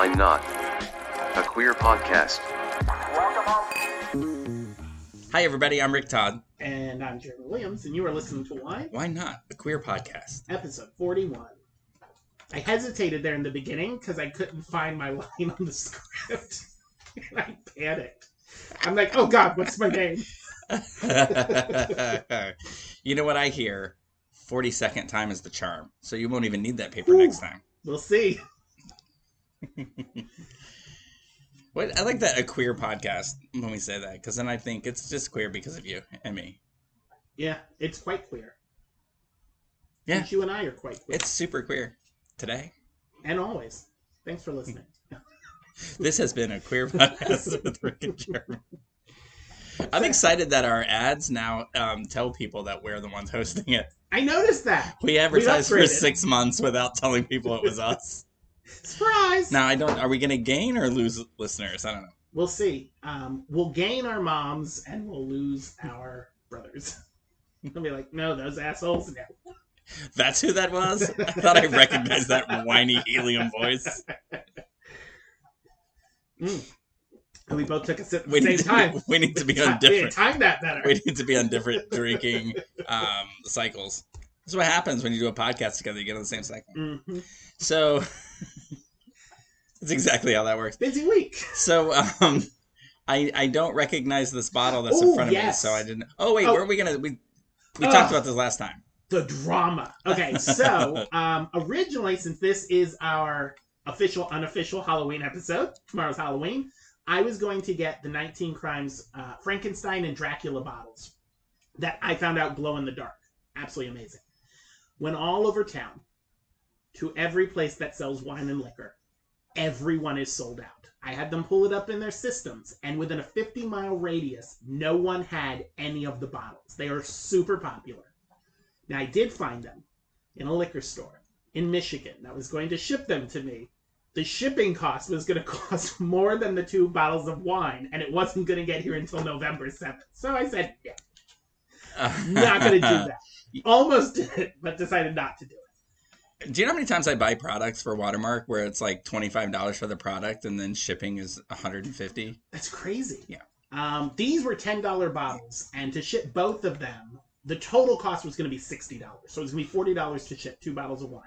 Why Not? A queer podcast. Welcome off. Hi, everybody. I'm Rick Todd. And I'm Jeremy Williams, and you are listening to Wine? Why not? A queer podcast. Episode 41. I hesitated there in the beginning because I couldn't find my line on the script. and I panicked. I'm like, oh God, what's my name? you know what I hear? 42nd time is the charm. So you won't even need that paper Ooh. next time. We'll see. What I like that a queer podcast when we say that because then I think it's just queer because of you and me. Yeah, it's quite queer. Yeah. Since you and I are quite queer. It's super queer today. And always. Thanks for listening. This has been a queer podcast with Rick and Jeremy. I'm excited that our ads now um, tell people that we're the ones hosting it. I noticed that. We advertised for six months without telling people it was us. Surprise! Now I don't. Are we going to gain or lose listeners? I don't know. We'll see. Um, we'll gain our moms and we'll lose our brothers. I'll be like, no, those assholes. No. That's who that was. I thought I recognized that whiny helium voice. Mm. And we both took a sip at We the need, same time. to, we need to be on different. time that better. We need to be on different drinking um, cycles. That's what happens when you do a podcast together. You get on the same cycle. Mhm. So that's exactly how that works. Busy week. So um, I I don't recognize this bottle that's in front of yes. me. So I didn't. Oh wait, Oh. where are we gonna? We we Ugh. talked about this last time. The drama. Okay, so um, originally, since this is our official, unofficial Halloween episode, tomorrow's Halloween, I was going to get the 19 Crimes uh, Frankenstein and Dracula bottles that I found out glow in the dark. Absolutely amazing. Went all over town to every place that sells wine and liquor. Everyone is sold out. I had them pull it up in their systems, and within a 50 mile radius, no one had any of the bottles. They are super popular. Now, I did find them in a liquor store in Michigan that was going to ship them to me. The shipping cost was going to cost more than the two bottles of wine, and it wasn't going to get here until November 7th. So I said, yeah, not going to do that. Almost did it, but decided not to do it. Do you know how many times I buy products for Watermark where it's like twenty five dollars for the product and then shipping is one hundred and fifty? That's crazy. Yeah. Um, these were ten dollar bottles, and to ship both of them, the total cost was going to be sixty dollars. So it was going to be forty dollars to ship two bottles of wine.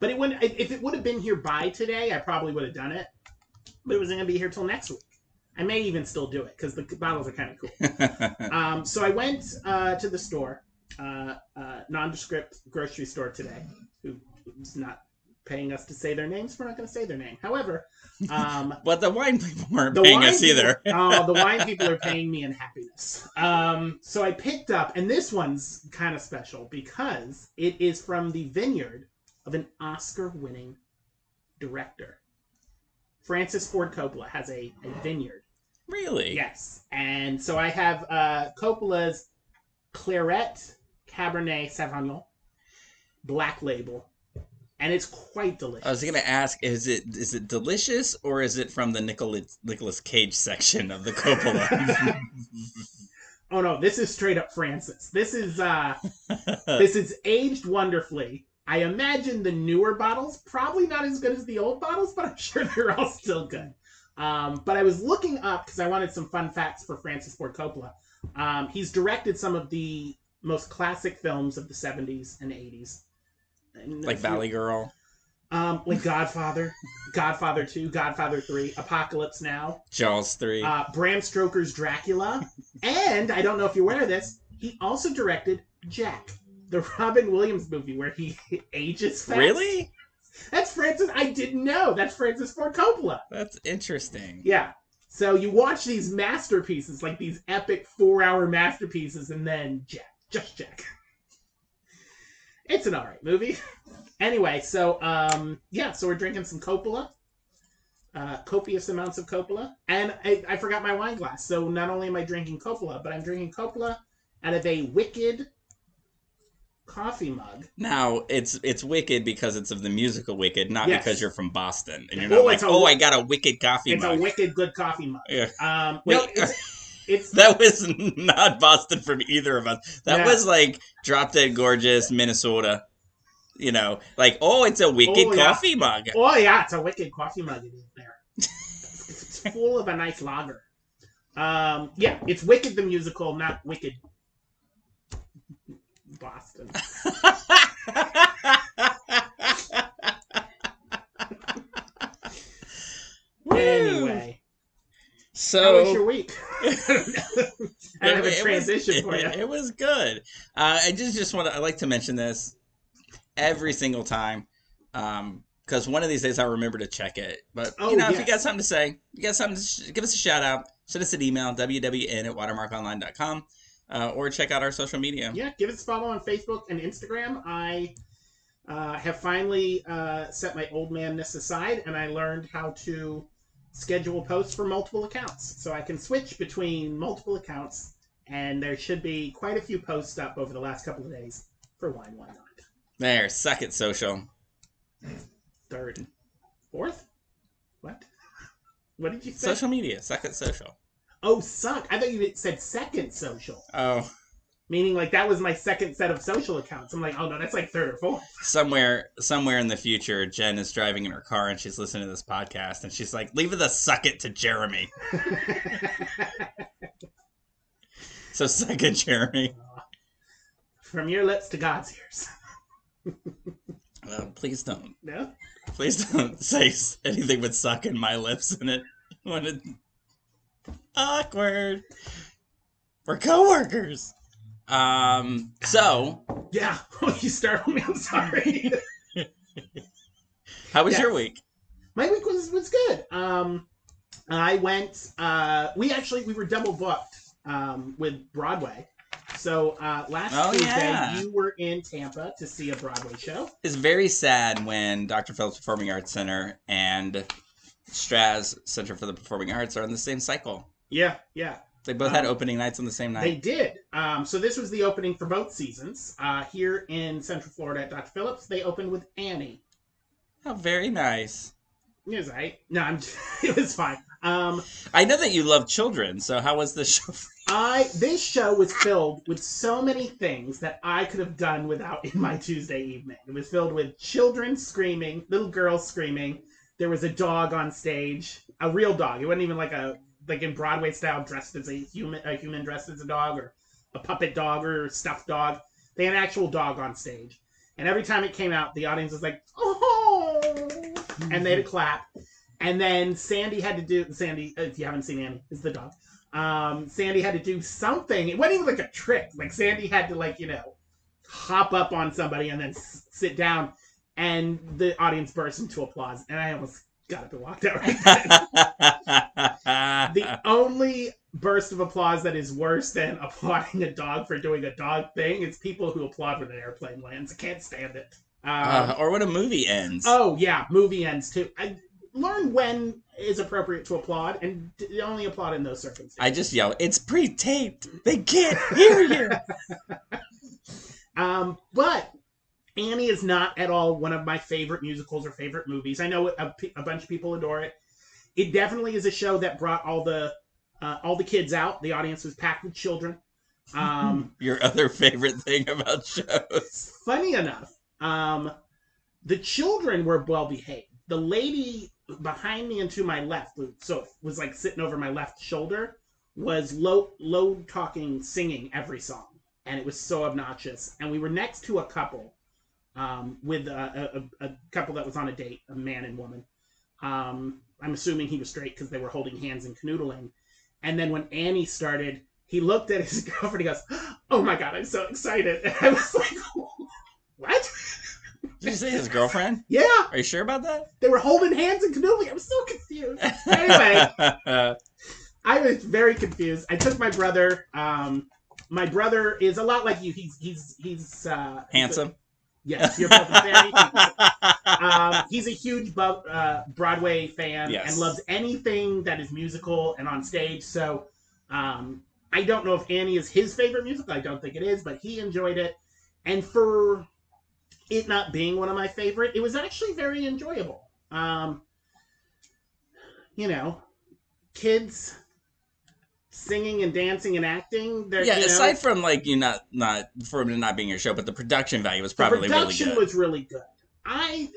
But it wouldn't. If if it would have been here by today, I probably would have done it. But it wasn't going to be here till next week. I may even still do it because the bottles are kind of cool. Um, so I went uh, to the store, uh, uh, nondescript grocery store today, who's not paying us to say their names. We're not going to say their name. However, um, but the wine people weren't paying us people- either. oh, the wine people are paying me in happiness. Um, so I picked up, and this one's kind of special because it is from the vineyard of an Oscar-winning director. Francis Ford Coppola has a, a vineyard. really? Yes, and so I have uh, Coppola's Claret Cabernet Sauvignon, Black Label, and it's quite delicious. I was gonna ask, is it is it delicious or is it from the Nicolas Nicolas Cage section of the Coppola? Oh no, this is straight up Francis. This is uh this is aged wonderfully. I imagine the newer bottles probably not as good as the old bottles, but I'm sure they're all still good. Um, but I was looking up because I wanted some fun facts for Francis Ford Coppola. Um, he's directed some of the most classic films of the 70s and 80s. Like Valley Girl, Um, like Godfather, Godfather 2, Godfather 3, Apocalypse Now, Jaws three. uh, Bram Stoker's Dracula, and I don't know if you're aware of this, he also directed Jack, the Robin Williams movie where he ages fast. really? That's Francis. I didn't know. That's Francis Ford Coppola. That's interesting. Yeah. So you watch these masterpieces, like these epic four-hour masterpieces, and then Jack, just Jack. It's an alright movie. anyway, so um, yeah, so we're drinking some Coppola, uh, copious amounts of Coppola, and I, I forgot my wine glass. So not only am I drinking Coppola, but I'm drinking Coppola out of a Wicked coffee mug. Now it's it's wicked because it's of the musical Wicked, not Yes. because you're from Boston and you're Oh, not like, a- oh, I got a wicked coffee It's mug. a wicked good coffee mug. Yeah. Um, no, Wait. it's, it's That was not Boston from either of us. That Yeah. was like drop dead gorgeous Minnesota. You know, like oh, it's a wicked Oh, yeah. coffee mug. Oh yeah, it's a wicked coffee mug is there. it's full of a nice lager. Um, yeah, it's Wicked the musical, not Wicked Boston. Anyway, how was your week? I have a transition was, for you. It, was good. Uh, I just just want to. I like to mention this every single time, because one of these days I'll remember to check it. But Oh, you know, if you got something to say, you got something to sh- give us a shout out. Send us an email wwn at watermarkonline.com uh, or check out our social media. yeah, give us a follow on Facebook and Instagram. I uh, have finally uh, set my old manness aside, and I learned how to schedule posts for multiple accounts, so I can switch between multiple accounts. And there should be quite a few posts up over the last couple of days for wine, why not? There, second social. Third, fourth, what? What did you say? Social media, second social. Oh, suck! I thought you said second social, Oh, meaning like that was my second set of social accounts. I'm like, oh no, that's like third or fourth. somewhere somewhere in the future, Jen is driving in her car and she's listening to this podcast and she's like, "Leave the suck it to Jeremy." So suck it, Jeremy. From your lips to God's ears. Uh, please don't, No? please don't say anything with "suck" in my lips in it. When it awkward. We're coworkers. Um. So, Yeah. you startled me. I'm sorry. how was Yes. your week? My week was was good. Um, I went. Uh, we actually we were double booked um, with Broadway. So uh, last Oh, Tuesday yeah. you were in Tampa to see a Broadway show. It's very sad when Dr. Phillips Performing Arts Center and Straz Center for the Performing Arts are in the same cycle. Yeah, yeah. They both had Um, opening nights on the same night. They did. Um, so this was the opening for both seasons. Uh, here in Central Florida at Dr. Phillips, they opened with Annie. Oh, very nice. It was right. No, I'm. it was fine. Um, I know that you love children, so how was the show? I this show was filled with so many things that I could have done without in my Tuesday evening. It was filled with children screaming, little girls screaming. There was a dog on stage, a real dog. It wasn't even like a like in Broadway style dressed as a human, a human dressed as a dog, or a puppet dog or stuffed dog. They had an actual dog on stage, and every time it came out, the audience was like, "Oh!" and they had a clap. And then Sandy had to do Sandy. If you haven't seen Annie, is the dog. Um, Sandy had to do something. It wasn't even like a trick. Like Sandy had to like you know hop up on somebody and then s- sit down, and the audience burst into applause. And I almost got up and walked out. Right. the only burst of applause that is worse than applauding a dog for doing a dog thing is people who applaud when an airplane lands. I can't stand it. Um, uh, or when a movie ends. Oh yeah, movie ends too. I learn when is appropriate to applaud, and only applaud in those circumstances. I just yell, "It's pre-taped. They can't hear you." Um, but Annie is not at all one of my favorite musicals or favorite movies. I know a, a bunch of people adore it. It definitely is a show that brought all the uh, all the kids out. The audience was packed with children. Um, Your other favorite thing about shows. funny enough, um, the children were well behaved. The lady behind me and to my left, so it was like sitting over my left shoulder, was low low talking, singing every song, and it was so obnoxious. And we were next to a couple, um, with a, a, a couple that was on a date, a man and woman. Um, I'm assuming he was straight because they were holding hands and canoodling. And then when Annie started, he looked at his girlfriend. He goes, "Oh my god, I'm so excited!" And I was like, "What?" Did you say his girlfriend? Yeah, Are you sure about that? they were holding hands and canoodling. I was so confused. Anyway, I was very confused. I took my brother. Um, my brother is a lot like you. He's he's he's uh, handsome. Yes, you're both very. um, he's a huge uh, Broadway fan Yes. and loves anything that is musical and on stage. So um, I don't know if Annie is his favorite musical. I don't think it is, but he enjoyed it. And for it not being one of my favorite, it was actually very enjoyable. Um, you know, kids singing and dancing and acting. There, Yeah, you know, aside from like you not not from it not being your show, but the production value was probably the production really good. was really good. I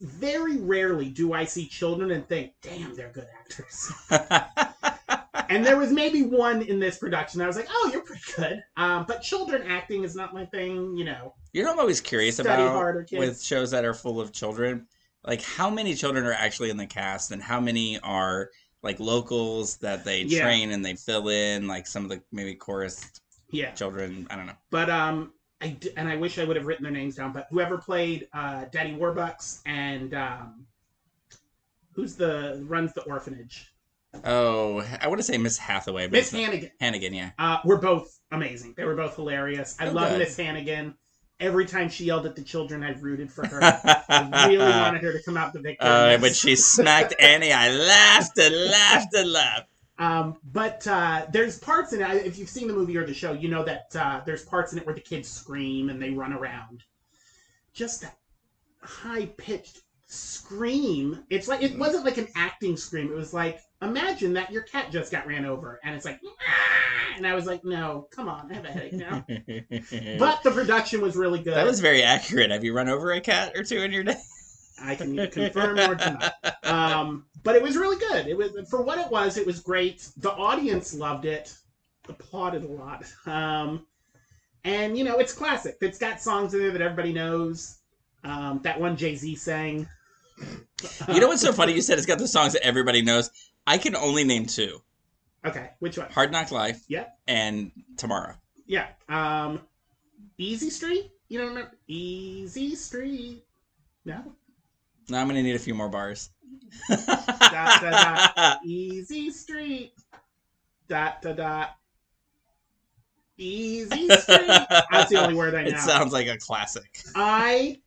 very rarely do I see children and think, "Damn, they're good actors." and there was maybe one in this production. I was like, "Oh, you're pretty good." Um, but children acting is not my thing. You know, you know, I'm always curious about harder, with shows that are full of children, like how many children are actually in the cast, and how many are like locals that they Yeah. train and they fill in, like some of the maybe chorus yeah. children. I don't know. But um, I d- and I wish I would have written their names down. But whoever played uh, Daddy Warbucks and um, who's the runs the orphanage, Oh, I want to say Miss Hathaway, but Miss Hannigan. Hannigan, yeah. Uh, were both amazing. They were both hilarious. I Oh, love. Miss Hannigan. Every time she yelled at the children, I rooted for her. I really wanted her to come out the victor. Uh, when she smacked Annie, I laughed and laughed and laughed. Um, but uh, there's parts in it. If you've seen the movie or the show, you know that uh, there's parts in it where the kids scream and they run around. Just that high pitched scream. It's like it wasn't like an acting scream. It was like imagine that your cat just got ran over and it's like, "Ah!" and I was like, no, come on, I have a headache now. But the production was really good. that was very accurate. Have you run over a cat or two in your day? I can confirm nor deny. Um, but it was really good. It was for what it was. It was great. The audience loved it, applauded a lot. Um, and you know, it's classic. It's got songs in there that everybody knows. Um, that one Jay Z sang. You know what's so funny? You said it's got the songs that everybody knows. I can only name two: Okay, which one? "Hard Knock Life" Yeah. and "Tomorrow." Yeah. Um, Easy Street. You don't remember Easy Street? No. Now I'm gonna need a few more bars. da, Easy Street. Dot dot dot. Easy Street. That's the only word I know. It sounds like a classic. I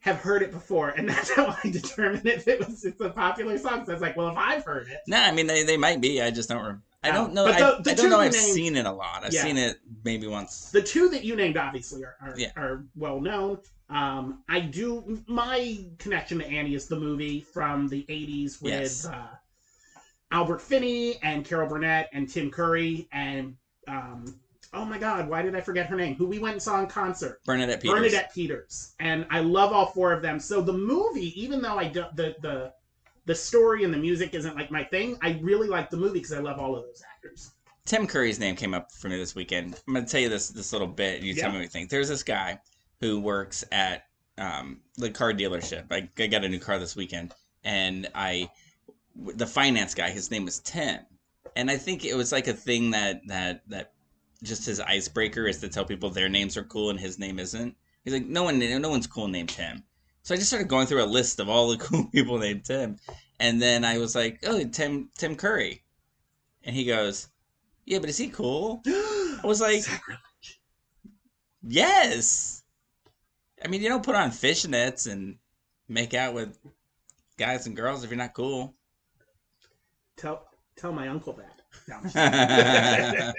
have heard it before, and that's how I determined if it was it's a popular song. So I was like, well, if I've heard it, No, I mean they, they might be. I just don't. Rem- I don't know. I, the- I two don't know. I've named- seen it a lot. I've Yeah. seen it maybe once. the two that you named obviously are are, Yeah. are well known. Um, I do my connection to Annie is the movie from the '80s with Yes. uh, Albert Finney and Carol Burnett and Tim Curry and um, oh my God, why did I forget her name? Who we went and saw in concert. Bernadette Peters. Bernadette Peters, and I love all four of them. So the movie, even though I don't the the the story and the music isn't like my thing, I really like the movie because I love all of those actors. Tim Curry's name came up for me this weekend. I'm gonna tell you this this little bit. You tell me what you think. There's this guy who works at um, the car dealership. I, I got a new car this weekend, and I the finance guy. His name was Tim, and I think it was like a thing that that that just his icebreaker is to tell people their names are cool and his name isn't. He's like, no one, no one's cool named Tim. So I just started going through a list of all the cool people named Tim, and then I was like, oh, Tim Tim Curry, and he goes, yeah, but is he cool? I was like, Sacrilege. yes. I mean, you don't put on fishnets and make out with guys and girls if you're not cool. tell tell my uncle that.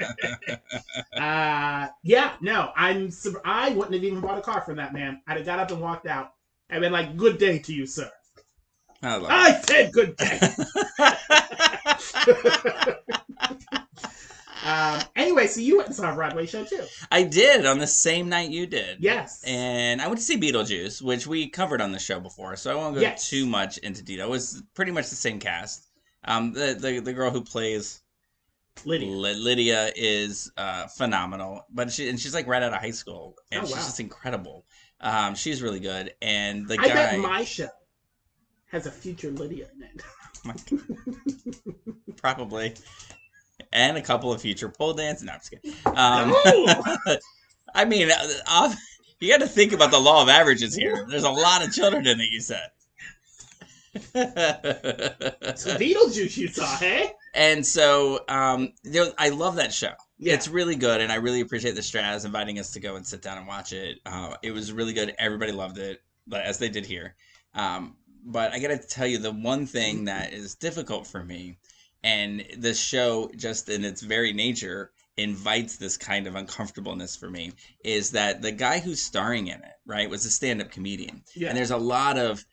Uh, yeah, no, I'm. I wouldn't have even bought a car from that man. I'd have got up and walked out. I'd been like, "Good day to you, sir." I I said, "Good day." um, anyway, so you went and saw a Broadway show too? I did on the same night you did. Yes. And I went to see Beetlejuice, which we covered on the show before, so I won't go Yes. too much into detail. It was pretty much the same cast. Um, the the, the girl who plays Lydia. Ly- Lydia is uh, phenomenal, but she and she's like right out of high school, and Oh, she's wow. just incredible. Um, she's really good, and the I guy. bet my show has a future Lydia in it. probably, and a couple of future pole dance. No, I'm just kidding. Um, Oh! I mean, uh, off, you got to think about the law of averages here. There's a lot of children in it. You said. So Beetlejuice you saw, hey? and so, um, I love that show. Yeah. It's really good, and I really appreciate the Straz inviting us to go and sit down and watch it. Uh, it was really good. Everybody loved it, but as they did here. Um, but I got to tell you, the one thing that is difficult for me, and the show, just in its very nature, invites this kind of uncomfortableness for me, is that the guy who's starring in it, right, was a stand-up comedian, Yeah. and there's a lot of,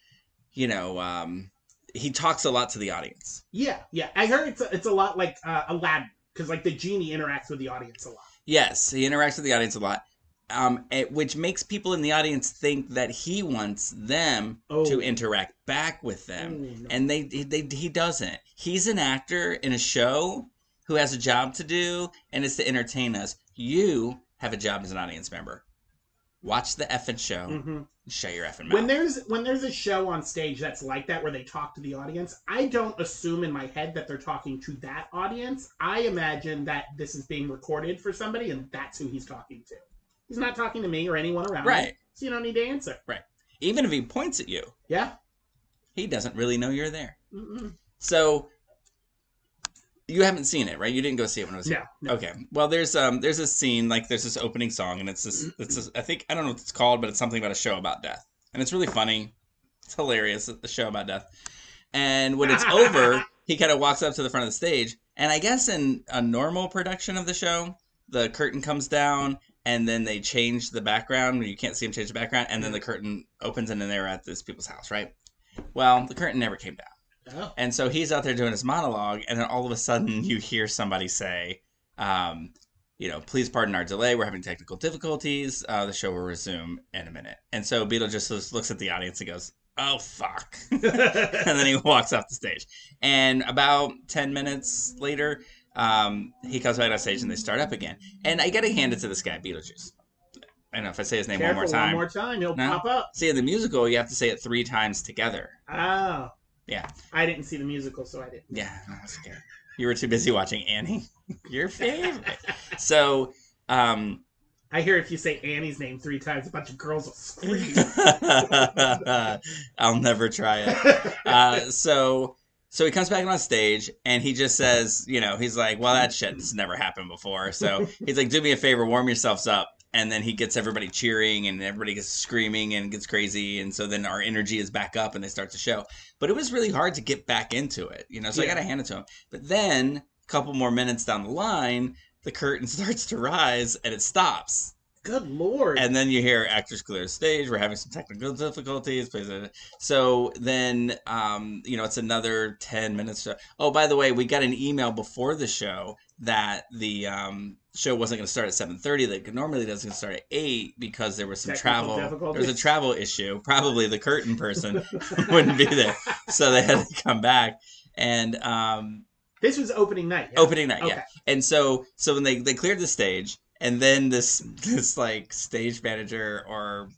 you know, um, he talks a lot to the audience. Yeah, yeah. I heard it's a, it's a lot like uh, Aladdin because like the genie interacts with the audience a lot. Yes, he interacts with the audience a lot, um, it- which makes people in the audience think that he wants them Oh. to interact back with them, Ooh, no. and they, they he doesn't. He's an actor in a show who has a job to do, and it's to entertain us. You have a job as an audience member. Watch the effing show. Mhm. Shut your effing mouth. When there's when there's a show on stage that's like that where they talk to the audience, I don't assume in my head that they're talking to that audience. I imagine that this is being recorded for somebody and that's who he's talking to. He's not talking to me or anyone around me. Right. So you don't need to answer. Right. Even if he points at you, Yeah. he doesn't really know you're there. Mm-mm. So you haven't seen it, right? You didn't go see it when it was yeah, No. Okay. Well, there's um there's a scene like there's this opening song and it's this it's this, I think I don't know what it's called, but it's something about a show about death. And it's really funny. It's hilarious, the show about death. And when it's over, he kind of walks up to the front of the stage, and I guess in a normal production of the show, the curtain comes down and then they change the background. You can't see him change the background, and then the curtain opens and then they're at this people's house, right? Well, the curtain never came down. Oh. And so he's out there doing his monologue, and then all of a sudden you hear somebody say, um, you know, please pardon our delay. We're having technical difficulties. Uh, the show will resume in a minute. And so Beetlejuice looks at the audience and goes, oh, fuck. and then he walks off the stage. And about 10 minutes later, um, he comes back on stage and they start up again. And I got to hand it to this guy, Beetlejuice. I don't know if I say his name Careful, one more time. One more time, he'll No. pop up. See, in the musical, you have to say it three times together. Oh. Yeah. I didn't see the musical, so I didn't. Yeah, no, that's okay. You were too busy watching Annie. Your favorite. so, um, I hear if you say Annie's name three times, a bunch of girls will scream. I'll never try it. Uh, so, so he comes back on stage and he just says, you know, he's like, well, that shit's never happened before. So he's like, do me a favor, warm yourselves up. And then he gets everybody cheering and everybody gets screaming and gets crazy. And so then our energy is back up and they start to show. But it was really hard to get back into it, you know, so I got to hand it to him. But then a couple more minutes down the line, the curtain starts to rise and it stops. Good lord. And then you hear actors clear the stage. We're having some technical difficulties. uh, So then, um, you know, it's another 10 minutes. To, oh, by the way, we got an email before the show that the um, show wasn't going to start at 7.30. That normally doesn't start at 8 because there was some Technical travel. There was a travel issue. Probably the curtain person wouldn't be there. So they had to come back. And um, this was opening night. yeah? opening night, Okay. yeah. And so so when they they cleared the stage, and then this this like stage manager or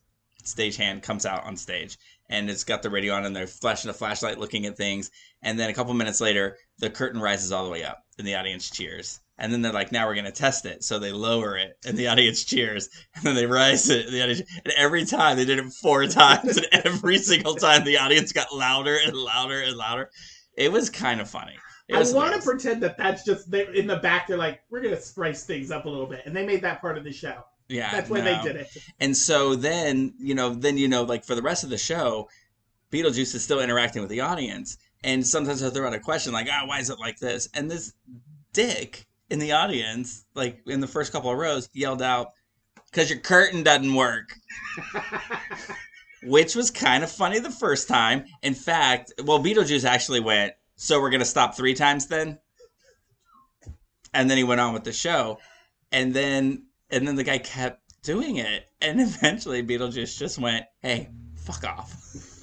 stagehand comes out on stage, and it's got the radio on, and they're flashing a flashlight, looking at things, and then a couple minutes later, the curtain rises all the way up, and the audience cheers. And then they're like, "Now we're gonna test it." So they lower it, and the audience cheers. And then they rise it, and the audience. And every time they did it four times, and every single time the audience got louder and louder and louder. It was kind of funny. I want to pretend that that's just they, in the back. They're like, we're gonna spice things up a little bit, and they made that part of the show. Yeah, That's why no. they did it. And so then, you know, then you know, like for the rest of the show, Beetlejuice is still interacting with the audience, and sometimes he'll throw out a question like, "Ah, why is it like this?" And this dick in the audience, like in the first couple of rows, yelled out, "Cause your curtain doesn't work," which was kind of funny the first time. In fact, well, Beetlejuice actually went, "So we're gonna stop three times then," and then he went on with the show, and then and then the guy kept doing it, and eventually Beetlejuice just went, "Hey, fuck off,"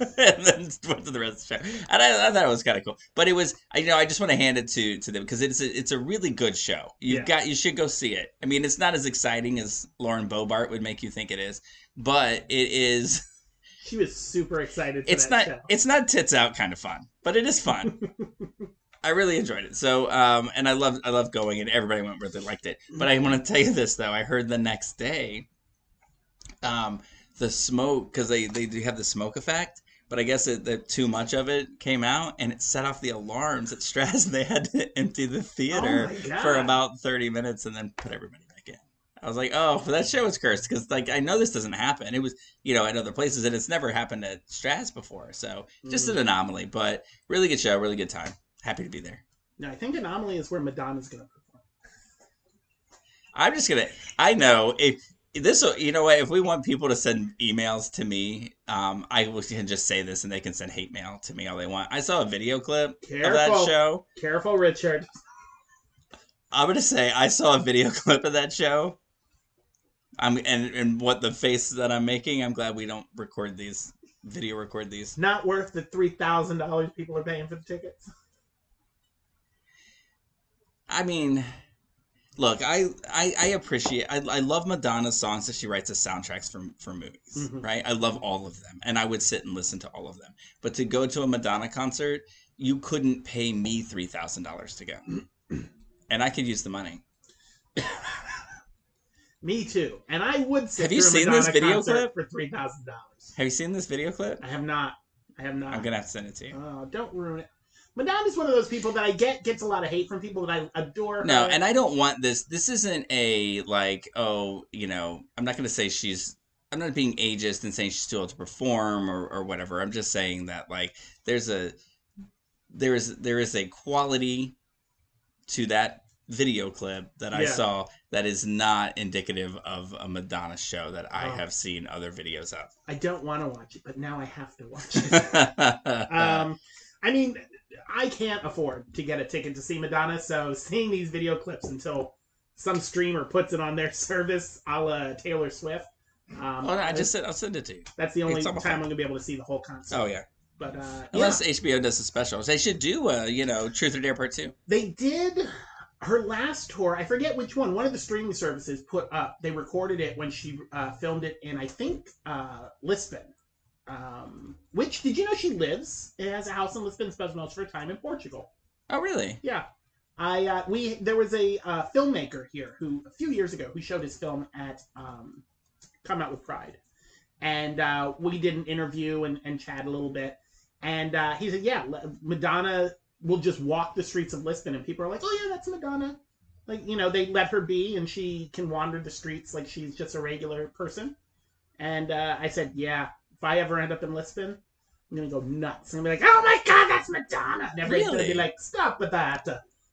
and then went to the rest of the show. And I, I thought it was kind of cool, but it was, I you know, I just want to hand it to to them because it's a, it's a really good show. You've Yeah. got, you should go see it. I mean, it's not as exciting as Lauren Boebert would make you think it is, but it is. She was super excited. For It's that not, Show. it's not tits out kind of fun, but it is fun. I really enjoyed it. So, um, and I love, I love going, and everybody went where they liked it. But I want to tell you this though. I heard the next day, um, the smoke because they they do have the smoke effect. But I guess it, that too much of it came out, and it set off the alarms at Straz, and they had to empty the theater Oh my God. for about thirty minutes, and then put everybody. I was like, oh, that show is cursed because like I know this doesn't happen. It was you know at other places, and it's never happened at Straz before, so just Mm. an anomaly. But really good show, really good time. Happy to be there. No, I think Anomaly is where Madonna's gonna perform. I'm just gonna. I know if this you know what if we want people to send emails to me um i can just say this and they can send hate mail to me all they want i saw a video clip of that Careful. show Careful, Richard. i'm gonna say i saw a video clip of that show i'm and and what the face that i'm making i'm glad we don't record these video record these Not worth the three thousand dollars people are paying for the tickets. I mean, look, I I, I appreciate. I, I love Madonna's songs that she writes as soundtracks for for movies, Mhm. right? I love all of them, and I would sit and listen to all of them. But to go to a Madonna concert, you couldn't pay me three thousand dollars to go, and I could use the money. Me too. And I would sit Have you seen Madonna this video clip? for three thousand dollars. Have you seen this video clip? I have not. I have not. I'm gonna have to send it to you. Oh, don't ruin it. Madonna's one of those people that I get gets a lot of hate from people that I adore. No, her. and I don't want this. This isn't a like, oh, you know, I'm not gonna say she's. I'm not being ageist and saying she's too old to perform or, or whatever. I'm just saying that like there's a there is there is a quality to that video clip that I Yeah. saw that is not indicative of a Madonna show that I Oh. have seen other videos of. I don't want to watch it, but now I have to watch it. um, I mean, I can't afford to get a ticket to see Madonna, so seeing these video clips until some streamer puts it on their service, a la Taylor Swift. Um, oh, no, I just said I'll send it to you. that's the only time I'm going to be able to see the whole concert. Oh yeah, But uh, unless yeah, HBO does a special, they should do a you know Truth or Dare Part Two. they did her last tour. I forget which one. One of the streaming services put up. They recorded it when she uh, filmed it in, I think, uh, Lisbon. Um, which did you know she lives? It has a house in Lisbon. Spends most of her time in Portugal. Oh really? Yeah. I uh, we there was a uh, filmmaker here who a few years ago who showed his film at um, Come Out with Pride, and uh, we did an interview and, and chat a little bit, and uh, he said, yeah, Madonna will just walk the streets of Lisbon, and people are like, oh yeah, that's Madonna, like you know they let her be, and she can wander the streets like she's just a regular person, and uh, I said, yeah, if I ever end up in Lisbon. I'm gonna go nuts. I'm gonna be like, "Oh my god, that's Madonna!" And everybody's gonna be like, "Stop with that."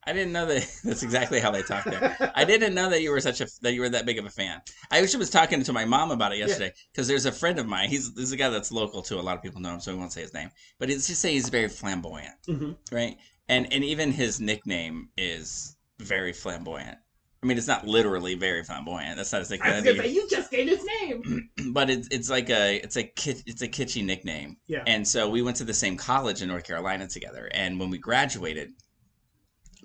I didn't know that. That's exactly how they talk there. I didn't know that you were such a that you were that big of a fan. I actually was talking to my mom about it yesterday because there's a friend of mine. He's there's a guy that's local too. A lot of people know him, so we won't say his name. But he's just say he's very flamboyant, hmm right? And and even his nickname is very flamboyant. I mean, it's not literally very flamboyant. That's not his I was gonna say you just gave his name. but it's it's like a it's a kit it's a kitschy nickname. Yeah. And so we went to the same college in North Carolina together. And when we graduated,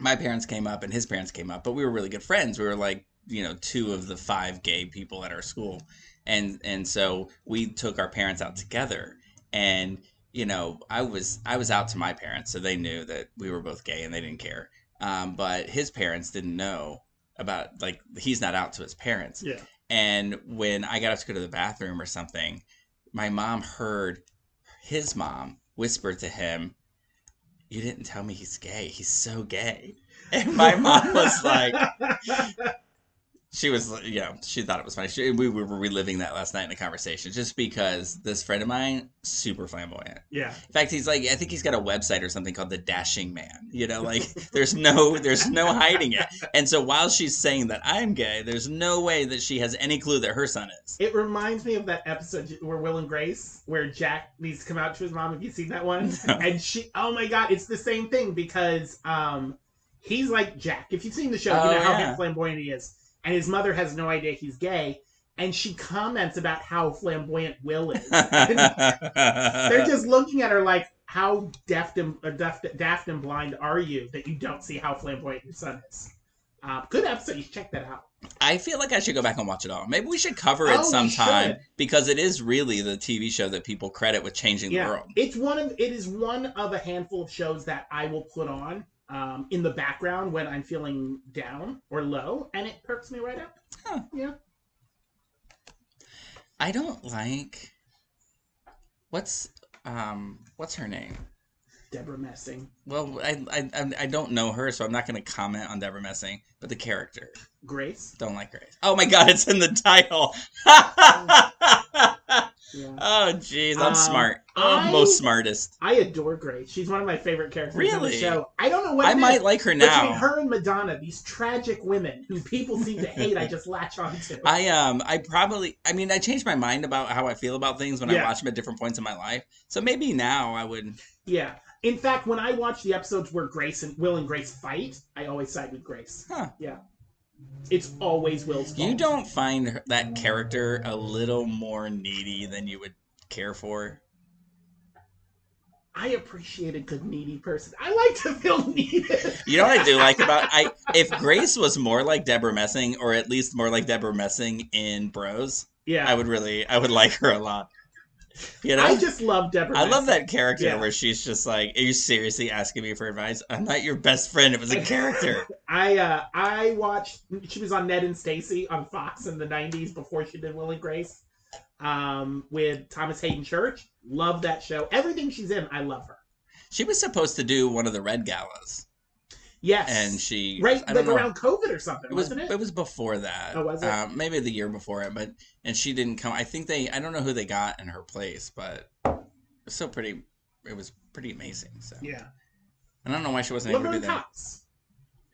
my parents came up and his parents came up, but we were really good friends. We were like you know two of the five gay people at our school, and and so we took our parents out together. And you know I was I was out to my parents, so they knew that we were both gay and they didn't care. Um, but his parents didn't know about like he's not out to his parents. Yeah. And when I got up to go to the bathroom or something, my mom heard his mom whisper to him, You didn't tell me he's gay. He's so gay. And my mom was like, She was, you know, she thought it was funny. She, we were reliving that last night in a conversation just because this friend of mine, super flamboyant. yeah. In fact, he's like, I think he's got a website or something called the Dashing Man. You know, like there's no, there's no hiding it. And so while she's saying that I'm gay, there's no way that she has any clue that her son is. It reminds me of that episode where Will and Grace, where Jack needs to come out to his mom. Have you seen that one? No. And she, oh my god, it's the same thing because um, he's like Jack. If you've seen the show, Oh, you know how yeah. flamboyant he is. And his mother has no idea he's gay. And she comments about how flamboyant Will is. They're just looking at her like, how daft and, or daft, daft and blind are you that you don't see how flamboyant your son is? Uh, good episode. You check that out. I feel like I should go back and watch it all. Maybe we should cover it Oh, sometime because it is really the TV show that people credit with changing the world. it's one of it is one of a handful of shows that I will put on um, in the background when I'm feeling down or low, and it perks me right up. Huh. Yeah, I don't like what's um what's her name. Debra Messing, Well, I I I- don't know her, so I'm not going to comment on Debra Messing. But the character, Grace. don't like Grace. Oh my God, it's in the title. Yeah. Oh, jeez, I'm Um, smart. I- Oh, most smartest. I adore Grace. She's one of my favorite characters in the show. I don't know what I it is. might like her now. Between her and Madonna, these tragic women who people seem to hate, I just latch onto. I um I probably I mean I changed my mind about how I feel about things when I watch them at different points in my life. So maybe now I would. yeah. In fact, when I watch the episodes where Grace and Will and Grace fight, I always side with Grace. Huh. Yeah. It's always Will's fault. You don't find that character a little more needy than you would care for? I appreciate a good needy person. I like to feel needed. You know what I do like about I if Grace was more like Debra Messing or at least more like Debra Messing in Bros, Yeah. I would really I would like her a lot. You know? I just love Debra. I love that character Yeah. where she's just like, "Are you seriously asking me for advice? I'm not your best friend. It was a character." I uh I watched she was on Ned and Stacey on Fox in the 90s before she did Will and Grace. Um with Thomas Haden Church. Love that show. Everything she's in, I love her. she was supposed to do one of the Red Galas, Yes. and she right I like know. around COVID or something, It was wasn't it? it was before that. Oh, was it? Um, maybe the year before it, but and she didn't come. I think they. I don't know who they got in her place, but it was still pretty. It was pretty amazing. So yeah. I don't know why she wasn't able to Laverne be there. Cox.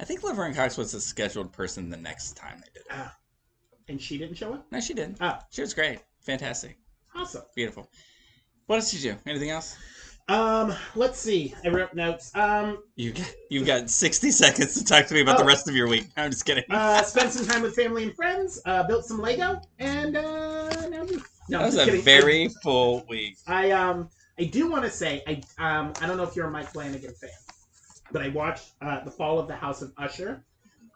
I think Laverne Cox was the scheduled person the next time they did it. Ah. And she didn't show up? No, she did. Oh, She was great, fantastic, awesome. beautiful. What else did you do? Anything else? Um, let's see. I wrote notes. Um, you you've got sixty seconds to talk to me about the Oh. rest of your week. I'm just kidding. uh, spent some time with family and friends. Uh, built some Lego, and uh, now no, that was a kidding. very full week. I um I do want to say I um I don't know if you're a Mike Flanagan fan, but I watched uh, the Fall of the House of Usher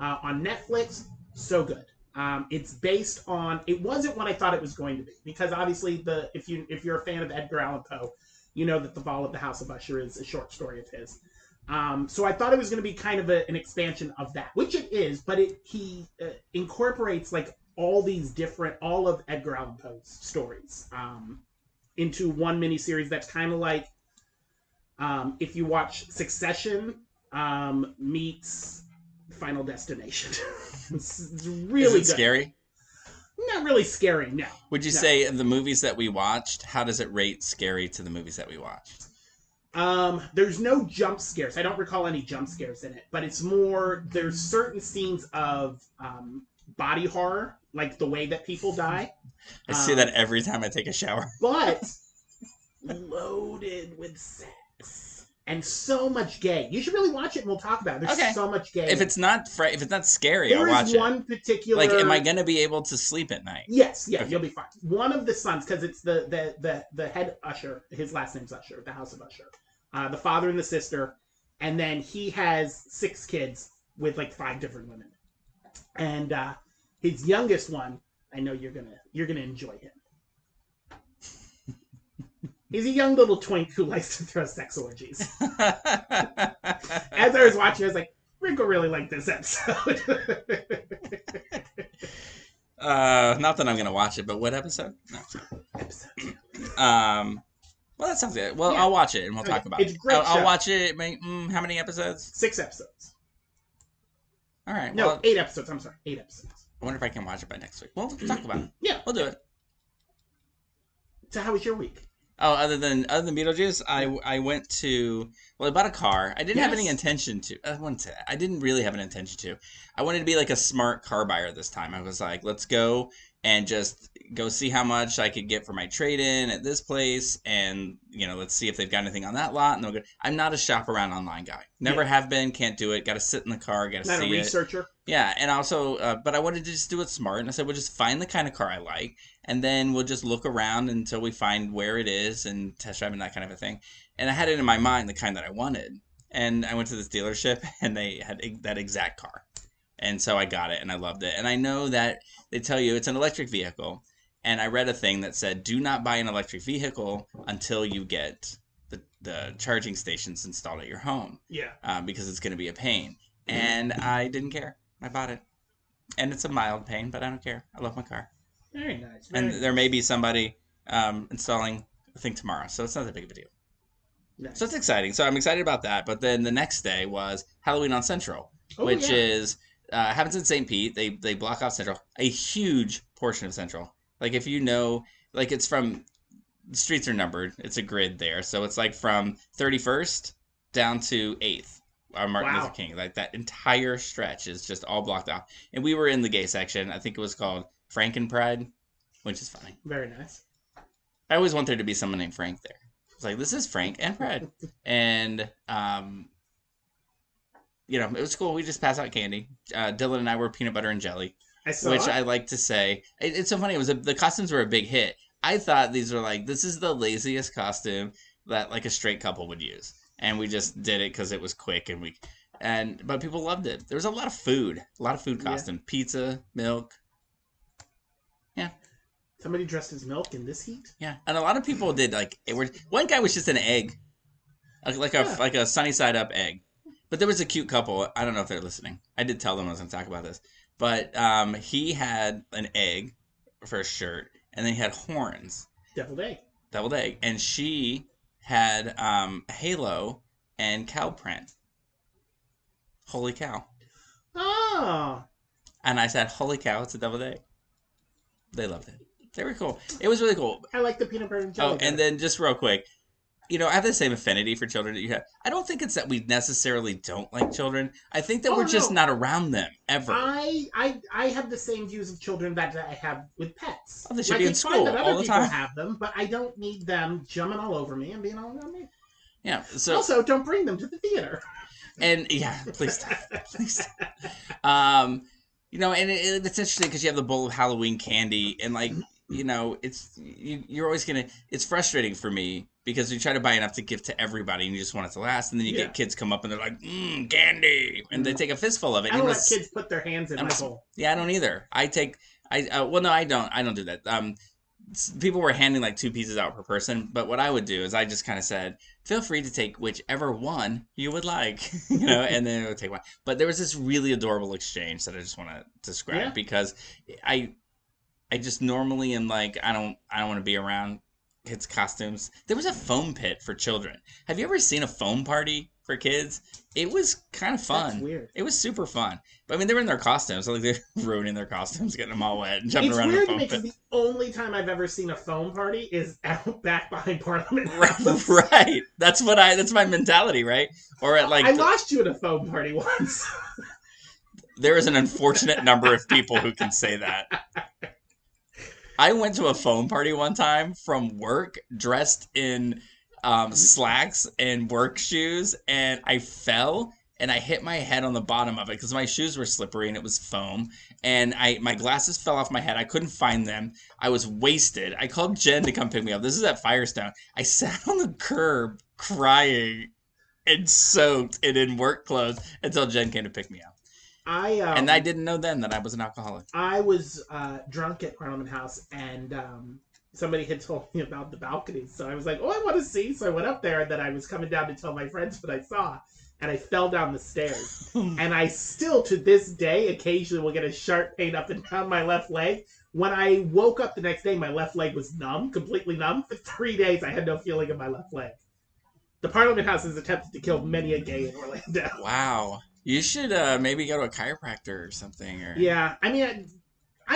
uh, on Netflix. So good. Um, it's based on. It wasn't what I thought it was going to be because obviously the if you if you're a fan of Edgar Allan Poe, you know that the Fall of the House of Usher is a short story of his. Um, so I thought it was going to be kind of a, an expansion of that, which it is, but it he uh, incorporates like all these different all of Edgar Allan Poe's stories. Um, into one miniseries that's kind of like um, if you watch Succession um, meets Final Destination. it's it's really Is it good. scary? Not really scary, no. Would you No. say of the movies that we watched, how does it rate scary to the movies that we watched? Um, there's no jump scares. I don't recall any jump scares in it, but it's more there's certain scenes of um, body horror, like the way that people die, I see Um, that every time I take a shower. but loaded with sex and so much gay. You should really watch it, and we'll talk about it. There's Okay. so much gay. If it's not fr- if it's not scary, I'll watch is it. one particular Like, am I gonna be able to sleep at night? Yes, yeah, Okay. you'll be fine. One of the sons, because it's the, the the the head usher. His last name's Usher, the House of Usher. Uh, the father and the sister, and then he has six kids with like five different women. And uh, his youngest one, I know you're gonna you're gonna enjoy him. He's a young little twink who likes to throw sex orgies. As I was watching, I was like, Rick will really like this episode. uh, not that I'm gonna watch it, but what episode? No. episode. Um, well, that sounds good. Well, Yeah. I'll watch it and we'll Okay. talk about It's it. a great I'll, I'll watch it. Mm, how many episodes? Six episodes. All right. No, Well, eight episodes. I'm sorry, eight episodes. I wonder if I can watch it by next week. Well, we'll talk about it. Yeah. We'll do it. So how was your week? Oh, other than other than Beetlejuice, I I went to well, I bought a car. I didn't have any intention to. Uh, I wouldn't say that. I didn't really have an intention to. I wanted to be like a smart car buyer this time. I was like, let's go and just go see how much I could get for my trade in at this place, and you know, let's see if they've got anything on that lot. And they'll go. I'm not a shop around online guy. Never Yeah. have been. Can't do it. Got to sit in the car. Got to Not a see it. Yeah, and also, uh, but I wanted to just do it smart, and I said we'll just find the kind of car I like, and then we'll just look around until we find where it is and test drive and that kind of a thing. And I had it in my mind the kind that I wanted, and I went to this dealership, and they had that exact car, and so I got it, and I loved it. And I know that they tell you it's an electric vehicle, and I read a thing that said do not buy an electric vehicle until you get the the charging stations installed at your home Yeah. uh, because it's going to be a pain. And I didn't care. I bought it. And it's a mild pain, but I don't care. I love my car. Very nice. Very And there may be somebody um, installing the thing tomorrow, so it's not that big of a deal. nice. So it's exciting. So I'm excited about that. But then the next day was Halloween on Central, Oh, which yeah. is uh, happens in St. Pete. They they block off Central, a huge portion of Central. Like if you know, like it's from the streets are numbered. It's a grid there, so it's like from 31st down to 8th. On Martin Wow. Luther King, like that entire stretch is just all blocked off. And we were in the gay section. I think it was called Franken Pride, which is fine. Very nice. I always want there to be someone named Frank there. It's like this is Frank and Fred, and um, you know it was cool. We just passed out candy. Uh, Dylan and I were peanut butter and jelly, I saw which it. I like to say. It, it's so funny. It was a, the costumes were a big hit. I thought these were like this is the laziest costume that like a straight couple would use, and we just did it because it was quick and we. And but people loved it. There was a lot of food, a lot of food Yeah. costume, pizza, milk, Yeah. Somebody dressed as milk in this heat. Yeah, and a lot of people did like it were one guy was just an egg, like, like a like a sunny side up egg. But there was a cute couple. I don't know if they're listening. I did tell them I was going to talk about this, but um, he had an egg for a shirt, and then he had horns, Deviled egg. doubled egg, and she had um, a halo and cow print. Holy cow! Oh, And I said, "Holy cow! It's a doubled egg." They loved it. They were cool. It was really cool. I like the peanut butter and jelly. Oh, and then just real quick, you know, I have the same affinity for children that you have. I don't think it's that we necessarily don't like children. I think that Oh, we're just no. not around them ever. I, I I have the same views of children that I have with pets. Oh, they should like, be in school that all the time. have them, but I don't need them jumping all over me and being all around me. yeah. So also, don't bring them to the theater. and yeah, please stop. please stop. Um, you know, and it, it's interesting because you have the bowl of Halloween candy, and like, you know, it's you, you're always gonna. It's frustrating for me because you try to buy enough to give to everybody, and you just want it to last, and then you Yeah. get kids come up and they're like, mmm, candy, and they take a fistful of it. I and don't let kids put their hands in I'm my bowl. Yeah, I don't either. I take I uh, well no I don't I don't do that. Um people were handing like two pieces out per person, but what I would do is I just kind of said, "Feel free to take whichever one you would like." you know, and then it would take one. But there was this really adorable exchange that I just want to describe Yeah. because I I just normally am like I don't I don't want to be around kids costumes. There was a foam pit for children. Have you ever seen a foam party for kids? It was kind of fun. That's weird. It was super fun. But I mean, they were in their costumes, so like they're ruining their costumes, getting them all wet, and jumping It's around weird in to the me foam because the only time I've ever seen a foam party is out back behind Parliament House. Right, right. That's what I. That's my mentality, right? Or at like, I the- lost you at a foam party once. there is an unfortunate number of people who can say that. I went to a foam party one time from work, dressed in um, slacks and work shoes, and I fell and I hit my head on the bottom of it because my shoes were slippery and it was foam. And I my glasses fell off my head. I couldn't find them. I was wasted. I called Jen to come pick me up. This is at Firestone. I sat on the curb crying and soaked and in work clothes until Jen came to pick me up. I um, and I didn't know then that I was an alcoholic. I was uh, drunk at Parliament House, and um, somebody had told me about the balconies. So I was like, "Oh, I want to see." So I went up there, and then I was coming down to tell my friends what I saw, and I fell down the stairs. and I still, to this day, occasionally will get a sharp pain up and down my left leg. When I woke up the next day, my left leg was numb, completely numb. For three days, I had no feeling in my left leg. The Parliament House has attempted to kill many a gay in Orlando. Wow. You should uh, maybe go to a chiropractor or something. Or Yeah, I mean, I,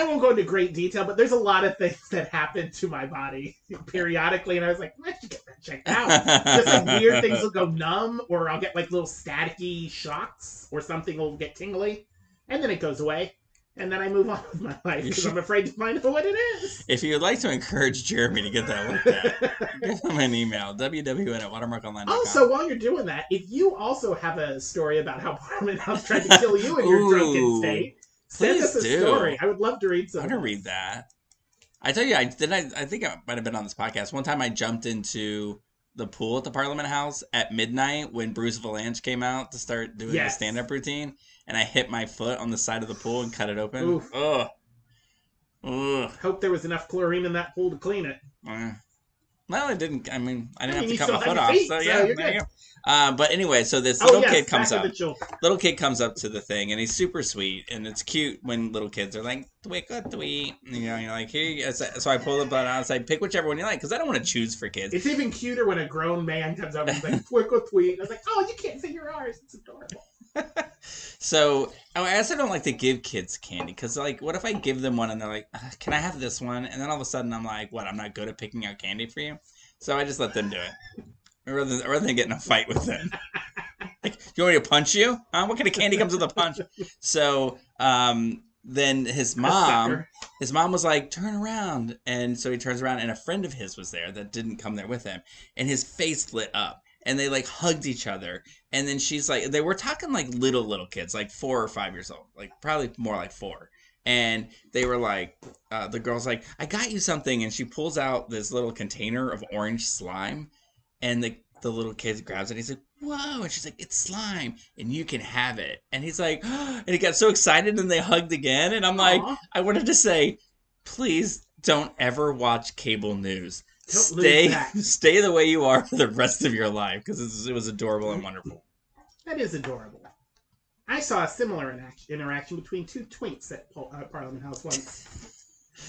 I won't go into great detail, but there's a lot of things that happen to my body periodically, and I was like, I should get that checked out. Just like weird things will go numb, or I'll get like little staticky shocks, or something will get tingly, and then it goes away, and then I move on with my life because I'm afraid to find out what it is. If you would like to encourage Jeremy to get that looked at, give him an email www at watermarkonline.com. also, while you're doing that, if you also have a story about how Parliament House tried to kill you in your drunken state, send us a do. story. I would love to read some. I want to read that. I tell you, I did. I, I think I might have been on this podcast one time. I jumped into the pool at the Parliament House at midnight when Bruce Vilanch came out to start doing Yes. the stand-up routine, and I hit my foot on the side of the pool and cut it open. Oof. Ugh. Ugh. Hope there was enough chlorine in that pool to clean it. Eh. Well, I didn't. I mean, I didn't I mean, have to cut my foot off. feet, so yeah, there you go. Uh, but anyway, so this Oh little yes, kid comes up. little kid comes up to the thing and he's super sweet and it's cute when little kids are like or tweet you know you're like here you go. so, I pull the button out and say pick whichever one you like because I don't want to choose for kids It's even cuter when a grown man comes up and like twinkle tweet. I was like, oh, you can't say your R's. It's adorable. So oh, I also don't like to give kids candy because, like, what if I give them one and they're like, "Uh, "Can I have this one?" And then all of a sudden I'm like, "What? I'm not good at picking out candy for you." So I just let them do it, rather than, rather than get in a fight with them. like, do you want me to punch you? Huh? What kind of candy comes with a punch? So um, then his mom, his mom was like, "Turn around," and so he turns around, and a friend of his was there that didn't come there with him, and his face lit up, and they like hugged each other, and then she's like, they were talking like little little kids, like four or five years old, like probably more like four, and they were like, uh, the girl's like, "I got you something," and she pulls out this little container of orange slime, and the the little kid grabs it. And he's like, "Whoa!" And she's like, "It's slime, and you can have it." And he's like, and he got so excited, and they hugged again. And I'm like, I wanted to say, please don't ever watch cable news. Don't stay, stay the way you are for the rest of your life because it was adorable and wonderful. That is adorable. I saw a similar inac- interaction between two twinks at Pol- uh, Parliament House once.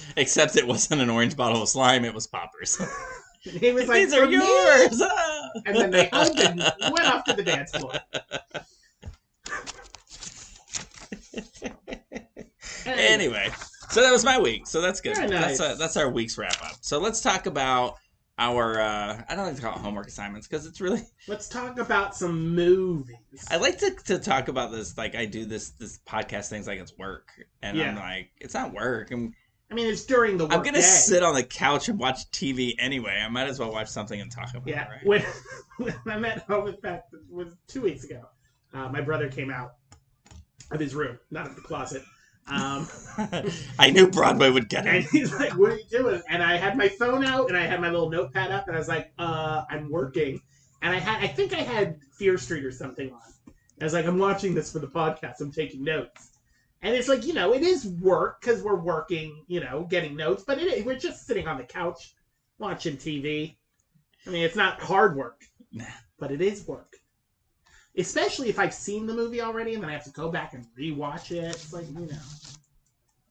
Except it wasn't an orange bottle of slime; it was poppers. He was like, These are yours. And then they hugged and went off to the dance floor. anyway, so that was my week. So that's good. Very nice. That's uh that's our week's wrap up. So let's talk about our. uh I don't like to call it homework assignments because it's really. let's talk about some movies. I like to, to talk about this like I do this this podcast things like it's work, and I'm like it's not work. I'm I mean, it's during the work I'm gonna day. sit on the couch and watch TV anyway. I might as well watch something and talk about Yeah, it. Right? when, when I met home, with fact, was two weeks ago. Uh, my brother came out of his room, not of the closet. Um, I knew Broadway would get it. and he's like, "What are you doing?" And I had my phone out and I had my little notepad up, and I was like, "Uh, I'm working." And I had, I think I had Fear Street or something on. I was like, "I'm watching this for the podcast. I'm taking notes." And it's like, you know, it is work because we're working, you know, getting notes, but it, we're just sitting on the couch watching TV. I mean, it's not hard work, but it is work. Especially if I've seen the movie already and then I have to go back and rewatch it. It's like, you know,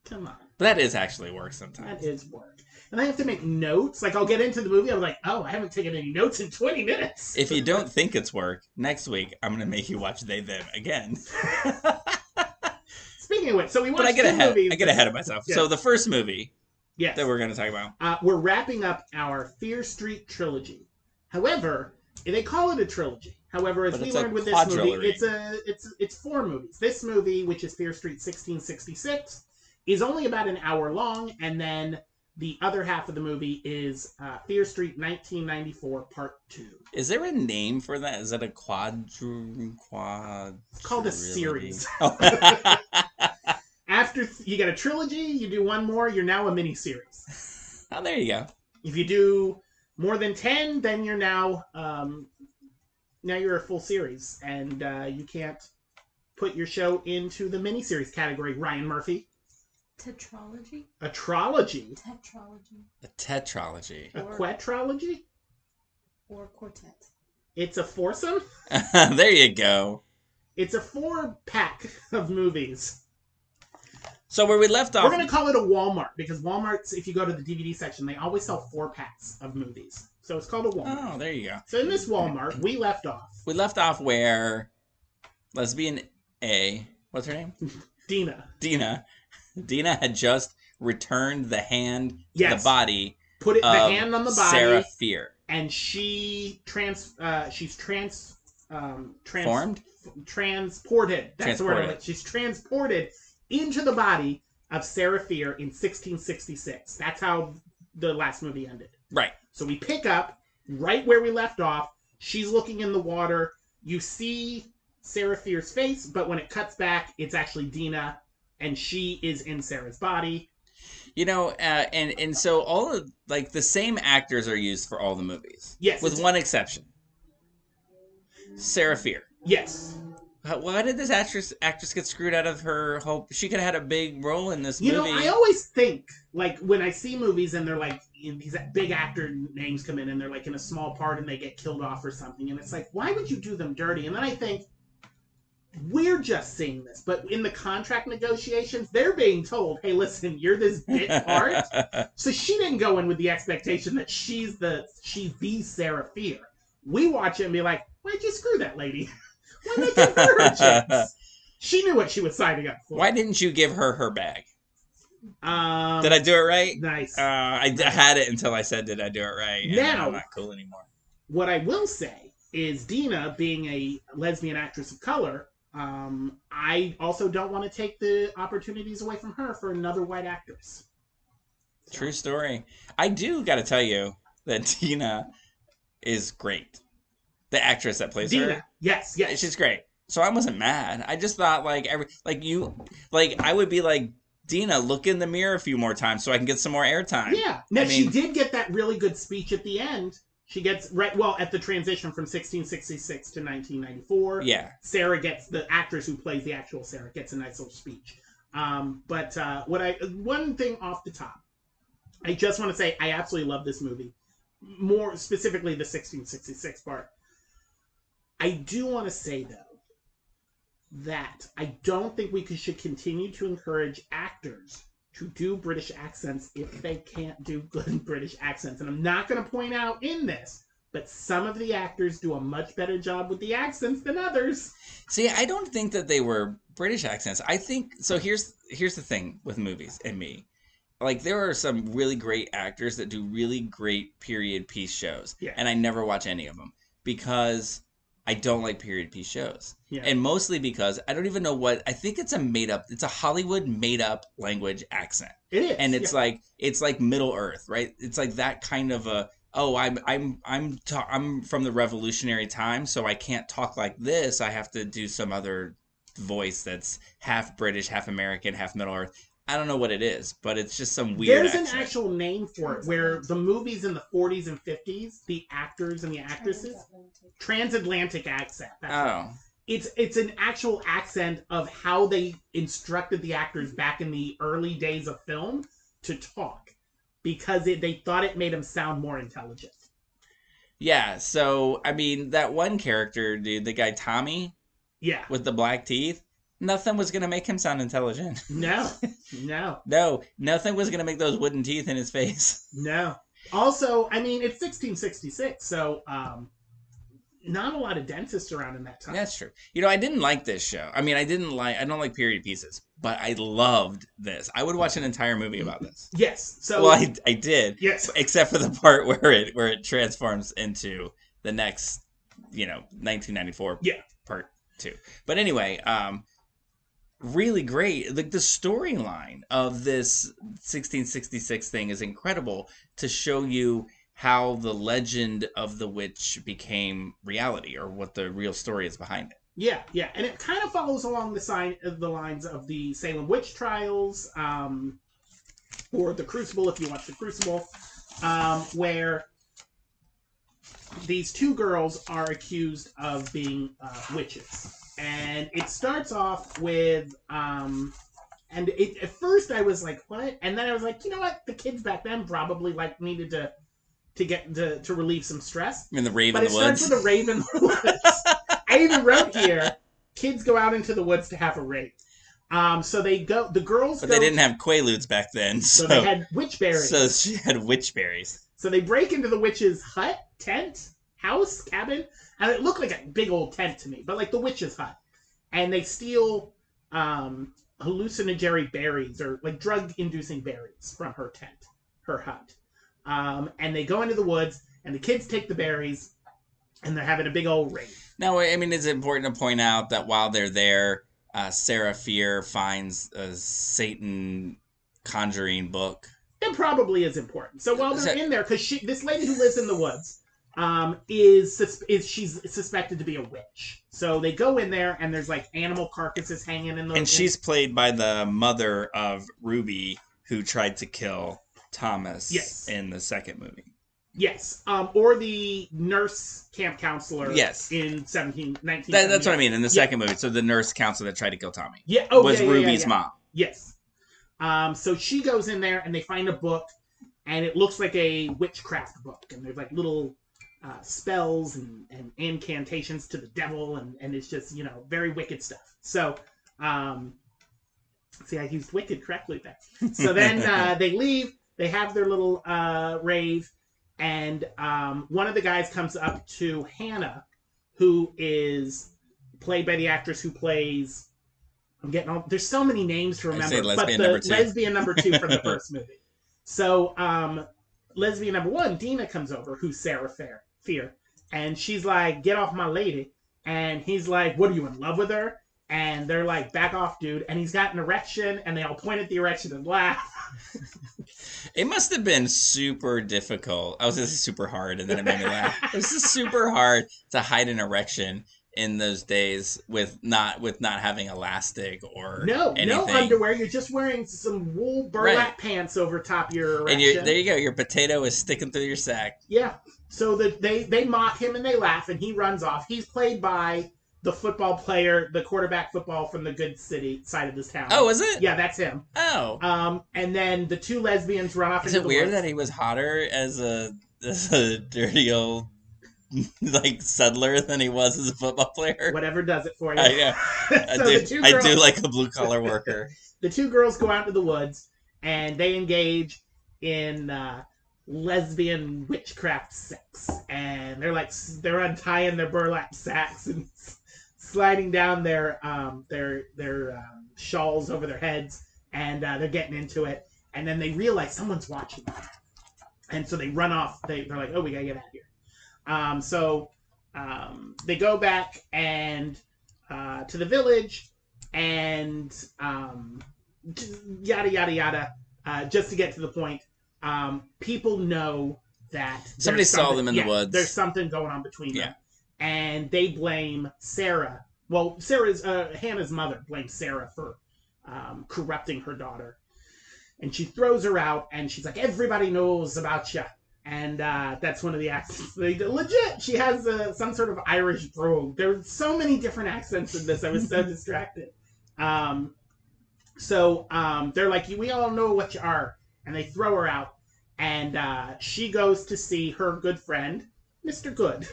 come on. That is actually work sometimes. That is work. And I have to make notes. Like, I'll get into the movie. I'm like, oh, I haven't taken any notes in 20 minutes. If you don't think it's work, next week I'm gonna make you watch They Them again. Speaking of which, so we watched but I get ahead. movies. I get ahead of myself. Yeah. So the first movie Yes. that we're gonna talk about. Uh, we're wrapping up our Fear Street trilogy. However, they call it a trilogy. However, as we learned with this movie, it's a it's it's four movies. This movie, which is Fear Street 1666, is only about an hour long, and then the other half of the movie is uh, Fear Street 1994 Part Two. Is there a name for that? Is that a quadru quad? It's called a series. Oh. After th- you get a trilogy, you do one more, you're now a mini series. oh, there you go. If you do more than 10, then you're now um, now you're a full series, and uh, you can't put your show into the miniseries category. Ryan Murphy, Tetralogy? a trilogy, Tetralogy. A tetralogy. a Or- quadrilogy. Or quartet. It's a foursome. there you go. It's a four pack of movies. So where we left off, We're gonna call it a Walmart because Walmart's. If you go to the DVD section, they always sell four packs of movies, so it's called a Walmart. oh, there you go. So in this Walmart, we left off We left off where lesbian A, what's her name? Deena Deena. Deena had just returned the hand, Yes. the body put it the hand on the body, Sarah Fier. and she trans. Uh, she's trans. Um, trans Formed? transported. That's the word. She's transported into the body of Sarah Fier in 1666. That's how the last movie ended. Right. So we pick up right where we left off. She's looking in the water. You see Sarah Fier's face, but when it cuts back, it's actually Deena, and she is in Sarah's body. You know, uh, and and so all of like the same actors are used for all the movies, Yes. with one exception. Sarah Fier. Yes. Why did this actress actress get screwed out of her hope? She could have had a big role in this movie? You movie. know, I always think like when I see movies and they're like you know, these big actor names come in and they're like in a small part and they get killed off or something, and it's like, why would you do them dirty? And then I think we're just seeing this, but in the contract negotiations, they're being told, "Hey, listen, you're this bit part." so she didn't go in with the expectation that she's the she's the Sarah Fier. We watch it and be like, "Why'd you screw that lady? Why not give her a chance?" She knew what she was signing up for. Why didn't you give her her bag? Um, Did I do it right? Nice. Uh, I, d- I had it until I said, "Did I do it right?" And Now- I'm not cool anymore. what I will say is Deena, being a lesbian actress of color, um, I also don't want to take the opportunities away from her for another white actress. So- True story. I do got to tell you that Tina is great. The actress that plays Deena, her, yes, yes. she's great. So I wasn't mad. I just thought like every like you like I would be like Deena, look in the mirror a few more times so I can get some more airtime. Yeah. Now I she mean- did get that really good speech at the end. She gets right well at the transition from 1666 to 1994. Yeah. Sarah gets the actress who plays the actual Sarah gets a nice little speech. Um, but uh, what I one thing off the top, I just want to say I absolutely love this movie. More specifically, the 1666 part. I do want to say though that I don't think we could, should continue to encourage actors to do British accents if they can't do good British accents. And I'm not going to point out in this, but some of the actors do a much better job with the accents than others. See, I don't think that they were British accents. I think so. Here's here's the thing with movies and me. Like there are some really great actors that do really great period piece shows, Yeah. and I never watch any of them because I don't like period piece shows, Yeah. and mostly because I don't even know what I think it's a made up. It's a Hollywood made up language accent, It is. and it's yeah. like it's like Middle Earth, right? It's like that kind of a oh I'm I'm I'm ta- I'm from the Revolutionary time, so I can't talk like this. I have to do some other voice that's half British, half American, half Middle Earth. I don't know what it is, but it's just some weird. There's an actual name for it where the movies in the 40s and 50s, the actors and the actresses, transatlantic accent. Oh, It's it's an actual accent of how they instructed the actors back in the early days of film to talk because it, they thought it made them sound more intelligent. yeah. So I mean, that one character, dude, the guy Tommy Yeah. with the black teeth, nothing was gonna make him sound intelligent. No. No. No, nothing was gonna make those wooden teeth in his face. No. Also, I mean, it's 1666, so um, not a lot of dentists around in that time. That's true. You know, I didn't like this show. I mean, I didn't like. I don't like period pieces, but I loved this. I would watch an entire movie about this. Yes. So well, I, I did, yes. except for the part where it where it transforms into the next, you know, 1994 Yeah. part two. But anyway, um, really great. Like the storyline of this 1666 thing is incredible to show you how the legend of the witch became reality or what the real story is behind it. Yeah, yeah, and it kind of follows along the sign the lines of the Salem witch trials, um, or the Crucible, if you watch the Crucible, um, where these two girls are accused of being uh, witches, and it starts off with, um, and it, at first I was like, what? And then I was like, you know what? The kids back then probably like needed to to get to, to relieve some stress. I mean, the rave But in it the starts woods. with a rave in the woods. I even wrote here, kids go out into the woods to have a rave. Um, so they go. The girls but they didn't have quaaludes back then, so, so they had witch berries. so So, she had witch berries. So they break into the witch's hut, tent, house, cabin, and it looked like a big old tent to me, but like the witch's hut. And they steal um, hallucinogenic berries or like drug-inducing berries from her tent, her hut. Um, and they go into the woods, and the kids take the berries, and they're having a big old rave. Now, I mean, it's important to point out that while they're there, uh, Sarah Fier finds a Satan conjuring book. It probably is important. So while they're in there, because she, this lady who lives in the woods, um, is sus- is she's suspected to be a witch. So they go in there, and there's like animal carcasses hanging in the. And she's played by the mother of Ruby, who tried to kill Thomas Yes. in the second movie. yes, um, or the nurse camp counselor. Yes. in 17, 19. That, that's what I mean in the Yeah. second movie. So the nurse counselor that tried to kill Tommy Yeah. Oh, was yeah, yeah, Ruby's mom. Yes. Um, so she goes in there and they find a book, and it looks like a witchcraft book, and there's like little uh, spells and, and incantations to the devil, and, and it's just you know very wicked stuff. So, um, see, I used wicked correctly there. So then uh, they leave. They have their little uh, rave, and um, one of the guys comes up to Hannah, who is played by the actress who plays I'm getting all. There's so many names to remember. but the number lesbian number two from the first movie. So, um, lesbian number one, Deena comes over, who's Sarah Fair, Fier, and she's like, "Get off my lady," and he's like, "What are you in love with her?" And they're like, "Back off, dude!" And he's got an erection, and they all point at the erection and laugh. It must have been super difficult. I was gonna super hard, and then it made me laugh. It was just super hard to hide an erection in those days with not with not having elastic or No, anything. no underwear. You're just wearing some wool burlap Right. pants over top your erection. And there you go. Your potato is sticking through your sack. Yeah. So that they they mock him and they laugh and he runs off. He's played by the football player, the quarterback football from the good city side of this town. Oh, is it? yeah, that's him. Oh, Um, and then the two lesbians run off. is into it the weird woods. that he was hotter as a as a dirty old like settler than he was as a football player? Whatever does it for you. I, yeah, I so do. two I do like a blue collar worker. the two girls go out into the woods and they engage in uh, lesbian witchcraft sex and they're like they're untying their burlap sacks and sliding down their um, their their um, shawls over their heads and uh, they're getting into it and then they realize someone's watching them. and so they run off they, they're like oh we gotta get out of here um, so um, they go back and uh, to the village and um, yada yada yada. Uh, just to get to the point, um, people know that Somebody saw them in the woods. There's something going on between Yeah. them, and they blame Sarah. Well, Sarah's uh, Hannah's mother blames Sarah for um, corrupting her daughter, and she throws her out. And she's like, "Everybody knows about you." And uh, that's one of the accents. They legit. She has uh, some sort of Irish brogue. There's so many different accents in this. I was so distracted. Um, so um, they're like, we all know what you are, and they throw her out, and uh, she goes to see her good friend, Mister Goode,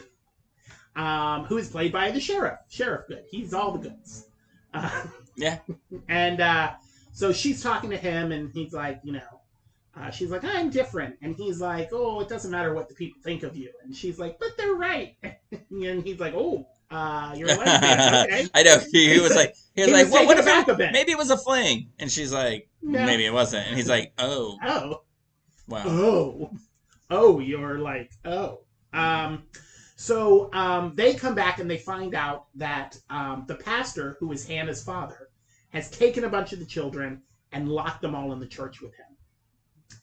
um, who is played by the sheriff, Sheriff Goode. He's all the goods. Uh, Yeah. And uh, so she's talking to him, and he's like, you know, uh, she's like, I'm different, and he's like, oh, it doesn't matter what the people think of you, and she's like, but they're right, and he's like, oh, uh, you're a lesbian, okay. I know he, he was like he was He like was what, taken what if aback it, a bit. maybe it was a fling and she's like No. maybe it wasn't and he's like oh Oh, wow oh, oh, you're like, oh. Um, so um, they come back and they find out that um, the pastor, who is Hannah's father, has taken a bunch of the children and locked them all in the church with him.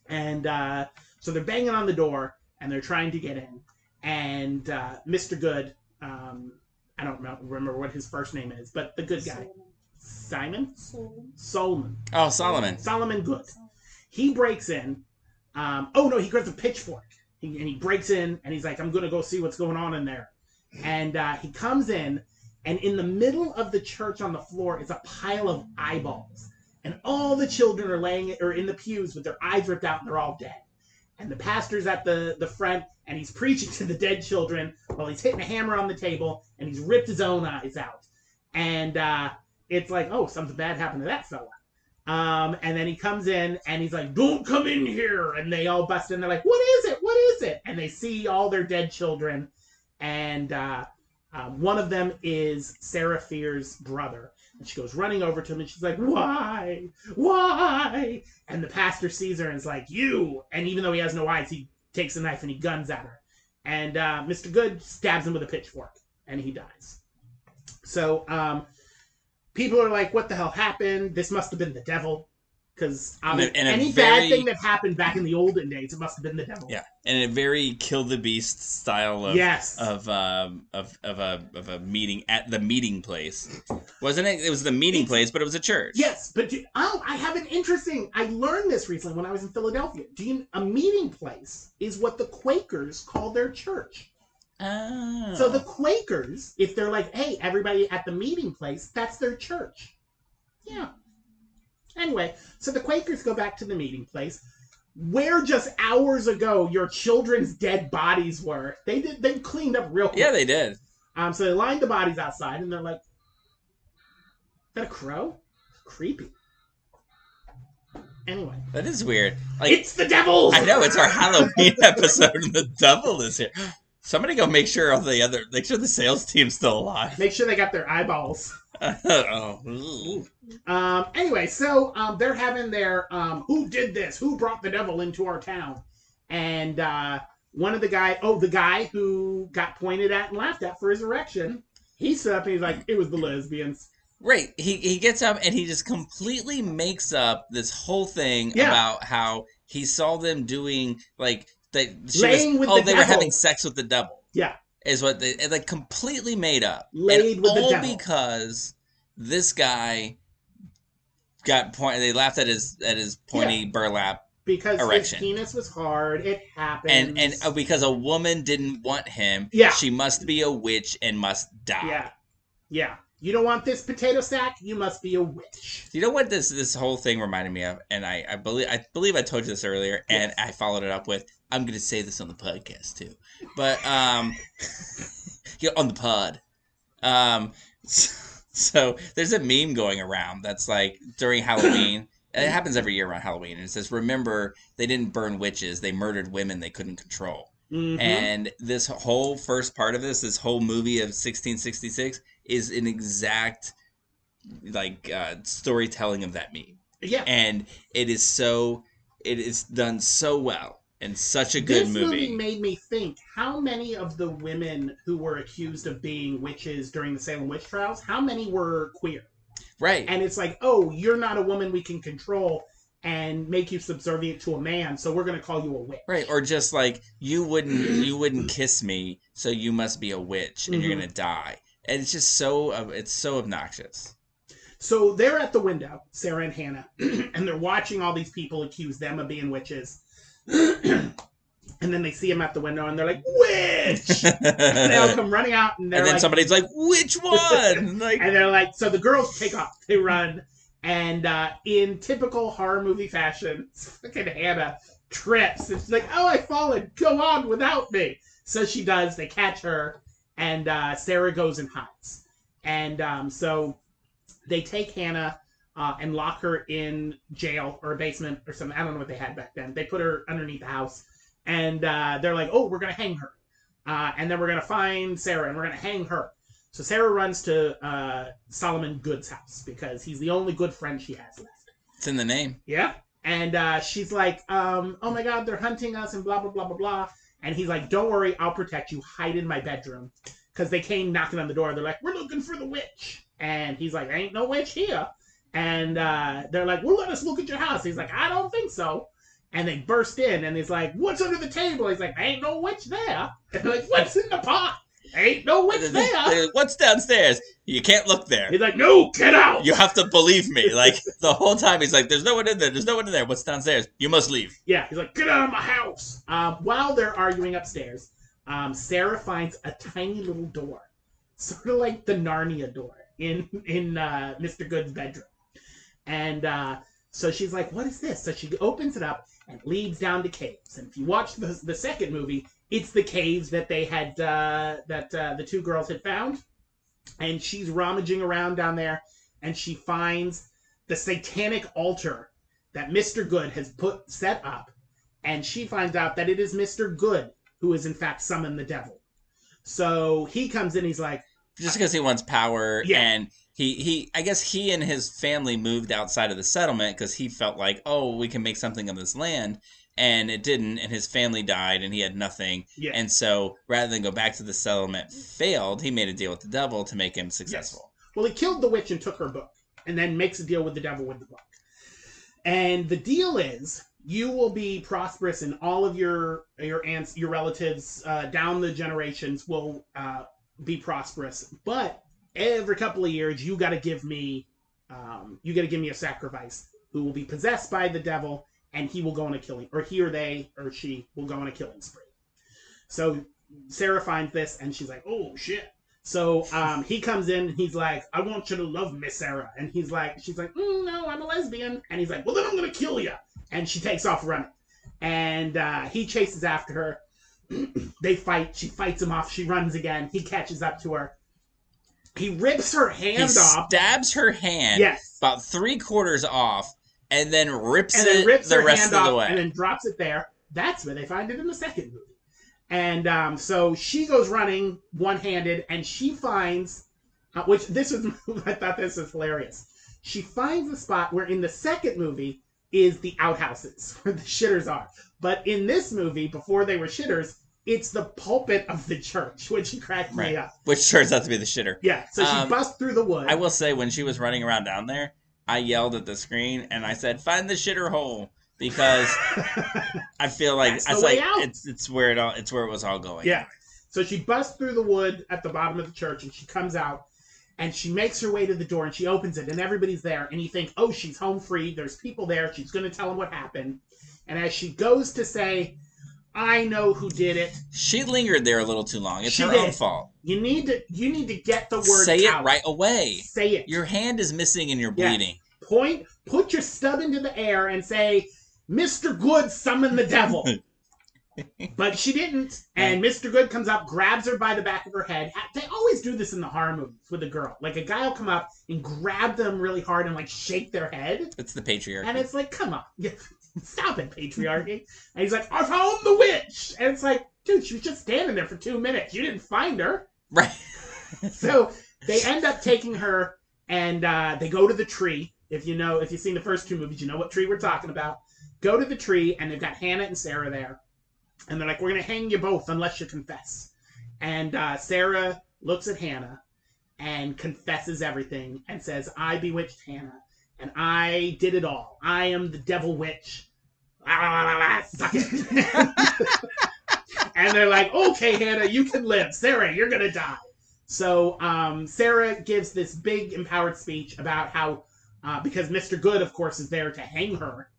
And uh, so they're banging on the door and they're trying to get in. And uh, Mr. Goode, um, I don't remember what his first name is, but the good guy, Simon Solomon. Solomon. oh Solomon Solomon Goode. He breaks in. Um, oh no, he grabs a pitchfork he, and he breaks in and he's like, "I'm gonna go see what's going on in there." And uh, he comes in, and in the middle of the church on the floor is a pile of eyeballs, and all the children are laying or in the pews with their eyes ripped out, and they're all dead. And the pastor's at the the front, and he's preaching to the dead children while he's hitting a hammer on the table, and he's ripped his own eyes out. And uh, it's like, oh, something bad happened to that fella. Um, and then he comes in and he's like, "Don't come in here!" And they all bust in. They're like, "What is it? What is it?" And they see all their dead children, and uh, um, one of them is Sarah Fier's brother. And she goes running over to him and she's like, "Why? Why?" And the pastor sees her and is like, "You!" And even though he has no eyes, he takes a knife and he guns at her. And uh, Mr. Goode stabs him with a pitchfork, and he dies. So um, people are like, "What the hell happened? This must have been the devil." Because And a- and a any very- bad thing that happened back in the olden days, it must have been the devil. yeah and a very kill the beast style of yes. of um of of a of a meeting at the meeting place wasn't it it was the meeting place but it was a church Yes, but do, oh, I have an interesting. I learned this recently when I was in Philadelphia. Do you, a meeting place is what the Quakers call their church. Oh. So the Quakers, if they're like, "Hey, everybody at the meeting place," that's their church. Yeah. Anyway, so the Quakers go back to the meeting place, where just hours ago your children's dead bodies were. They did. They cleaned up real quick. yeah they did Um, so they lined the bodies outside, and they're like, "Is that a crow? Creepy." Anyway, that is weird like it's the devil. I know it's our Halloween episode and the devil is here Somebody go make sure all the other, make sure the sales team's still alive. Make sure they got their eyeballs. oh. Um, anyway, so um, they're having their um, who did this? Who brought the devil into our town? And uh, one of the guy, oh, the guy who got pointed at and laughed at for his erection, he stood up and he's like, "It was the lesbians." Right. He he gets up and he just completely makes up this whole thing Yeah. about how he saw them doing like they Laying was, with oh the they were having sex with the devil. Yeah. Is what they like completely made up. Laid and with the devil. because this guy got point they laughed at his at his pointy burlap Because Erection. his penis was hard. It happened. and and uh, because a woman didn't want him, Yeah. she must be a witch and must die. yeah, yeah. You don't want this potato sack? You must be a witch. You know what this this whole thing reminded me of, and I, I believe I believe I told you this earlier, and Yes. I followed it up with I'm going to say this on the podcast too, but um, yeah, on the pod, um, so there's a meme going around that's like during Halloween. It happens every year around Halloween, and it says, "Remember, they didn't burn witches; they murdered women they couldn't control." Mhm. And this whole first part of this, this whole movie of 1666, is an exact like uh, storytelling of that meme, yeah. and it is so it is done so well and such a good movie. this movie. made me think how many of the women who were accused of being witches during the Salem witch trials, how many were queer? right? And it's like, oh, you're not a woman we can control and make you subservient to a man, so we're going to call you a witch. Right, or just like you wouldn't you wouldn't kiss me, so you must be a witch and you're Mhm. gonna die. And it's just so it's so obnoxious. So they're at the window, Sarah and Hannah, and they're watching all these people accuse them of being witches. and then they see him at the window and they're like, witch! and they all come running out and they're then like, somebody's like, "Which one?" like, and they're like, so the girls take off, they run, and uh, in typical horror movie fashion, fucking Hannah trips. And she's like, oh, I've fallen. Go on without me. So she does. They catch her, and uh, Sarah goes and hides. And um, so they take Hannah uh, and lock her in jail or a basement or something. I don't know what they had back then. They put her underneath the house, and uh, they're like, oh, we're gonna hang her, uh, and then we're gonna find Sarah and we're gonna hang her. So Sarah runs to uh, Solomon Goode's house because he's the only good friend she has left. it's in the name. Yeah. And uh, she's like, um, oh my God, they're hunting us and blah, blah, blah, blah, blah. And he's like, don't worry, I'll protect you. Hide in my bedroom. Because they came knocking on the door. They're like, we're looking for the witch. And he's like, ain't no witch here. And uh, they're like, well, let us look at your house. He's like, I don't think so. And they burst in and he's like, what's under the table? He's like, ain't no witch there. And they're like, what's in the pot? Ain't no witch there. What's downstairs? You can't look there. He's like, no, get out. You have to believe me. Like the whole time, he's like, "There's no one in there. There's no one in there. What's downstairs? You must leave." Yeah, he's like, get out of my house. Um, while they're arguing upstairs, um, Sarah finds a tiny little door, sort of like the Narnia door in in uh, Mr. Goode's bedroom. And uh, so she's like, what is this? So she opens it up and leads down to caves. And if you watch the, the second movie, it's the caves that they had uh, that uh, the two girls had found. And she's rummaging around down there, and she finds the satanic altar that Mr. Goode has put set up, and she finds out that it is Mr. Goode who has in fact summoned the devil. So he comes in, he's like, Just because he wants power, Yeah. and he he, I guess he and his family moved outside of the settlement because he felt like, oh, we can make something of this land, and it didn't, and his family died, and he had nothing, yeah, and so rather than go back to the settlement, failed. He made a deal with the devil to make him successful. Well, he killed the witch and took her book, and then makes a deal with the devil with the book. And the deal is, you will be prosperous, and all of your your aunts, your relatives uh, down the generations will uh, be prosperous. But every couple of years, you got to give me, um, you got to give me a sacrifice who will be possessed by the devil, and he will go on a killing, or he or they or she will go on a killing spree. So Sarah finds this, and she's like, "Oh shit." So um, he comes in and he's like, I want you to love Miss Sarah. And he's like, she's like, mm, no, I'm a lesbian. And he's like, well, then I'm to kill you. And she takes off running. And uh, he chases after her. they fight. She fights him off. She runs again. He catches up to her. He rips her He hand off. stabs her hand Yes. about three quarters off, and then rips And it then rips the rest hand of the off way. and then drops it there. That's where they find it in the second movie. And um, so she goes running one handed, and she finds, uh, which this was, I thought this was hilarious. She finds a spot where in the second movie is the outhouses where the shitters are. But in this movie, before they were shitters, it's the pulpit of the church, which cracked me up. Which turns out to be the shitter. Yeah, so she Um, busts through the wood. I will say, when she was running around down there, I yelled at the screen and I said, "Find the shitter hole," because I feel like That's it's like out. it's it's where it all it's where it was all going. Yeah. So she busts through the wood at the bottom of the church and she comes out and she makes her way to the door and she opens it and everybody's there and you think, oh, she's home free. There's people there. She's going to tell them what happened. And as she goes to say, I know who did it, She lingered there a little too long. It's She her did. own fault. you need to you need to get the word Say it right away. Say it. Your hand is missing and you're Yes. bleeding. Point. Put your stub into the air and say, Mr. Goode, summon the devil. but she didn't. And Mr. Goode comes up, grabs her by the back of her head. They always do this in the horror movies with a girl. Like a guy will come up and grab them really hard and like shake their head. It's the patriarchy. And it's like, come on. Stop it, patriarchy. And he's like, I found the witch. And it's like, dude, she was just standing there for two minutes. You didn't find her. right. So they end up taking her and uh, they go to the tree. If you know, if you've seen the first two movies, you know what tree we're talking about. Go to the tree, and they've got Hannah and Sarah there. And they're like, we're going to hang you both unless you confess. And uh, Sarah looks at Hannah and confesses everything and says, I bewitched Hannah, and I did it all. I am the devil witch. Suck it. and they're like, okay, Hannah, you can live. Sarah, you're to die. So um, Sarah gives this big empowered speech about how, uh, because Mr. Goode, of course, is there to hang her.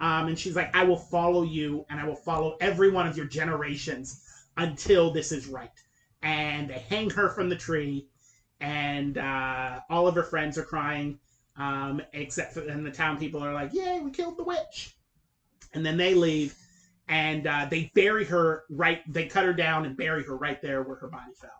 Um, and she's like, I will follow you and I will follow every one of your generations until this is right. And they hang her from the tree, and uh, all of her friends are crying, um, except for, and the town people are like, Yay, we killed the witch. And then they leave, and uh, they bury her right, they cut her down and bury her right there where her body fell.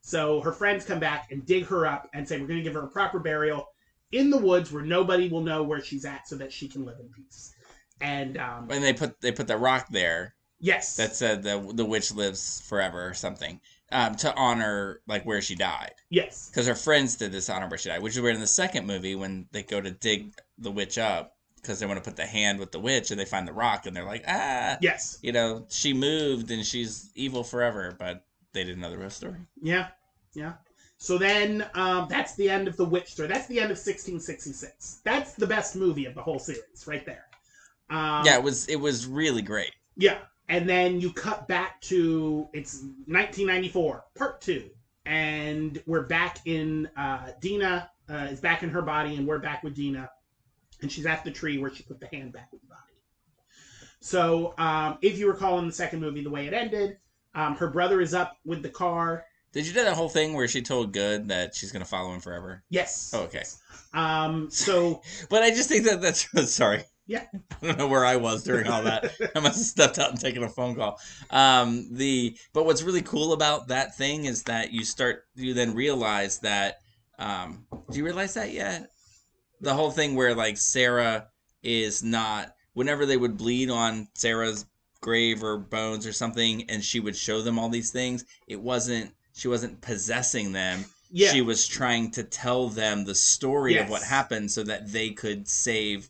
So her friends come back and dig her up and say, We're going to give her a proper burial in the woods where nobody will know where she's at so that she can live in peace. And um, And they put they put the rock there yes, that said the the witch lives forever or something um, to honor like where she died yes, because her friends did this honor where she died, which is weird in the second movie when they go to dig the witch up because they want to put the hand with the witch and they find the rock and they're like ah yes, you know she moved and she's evil forever, but they didn't know the real story. yeah, yeah. So then um, that's the end of the witch story. That's the end of 1666. That's the best movie of the whole series, right there. Um, yeah, it was it was really great. Yeah. And then you cut back to it's 1994, part two. And we're back in uh, Deena uh, is back in her body, and we're back with Deena. And she's at the tree where she put the hand back with the body. So, um, if you recall in the second movie, the way it ended, um, her brother is up with the car. Did you do that whole thing where she told Goode that she's gonna follow him forever? Yes. Oh, okay. Um, so, But I just think that that's sorry. Yeah. I don't know where I was during all that. I must have stepped out and taken a phone call. Um, the but what's really cool about that thing is that you start you then realize that. Um, do you realize that yet? The whole thing where like Sarah is not whenever they would bleed on Sarah's grave or bones or something, and she would show them all these things. It wasn't she wasn't possessing them yeah. she was trying to tell them the story of what happened so that they could save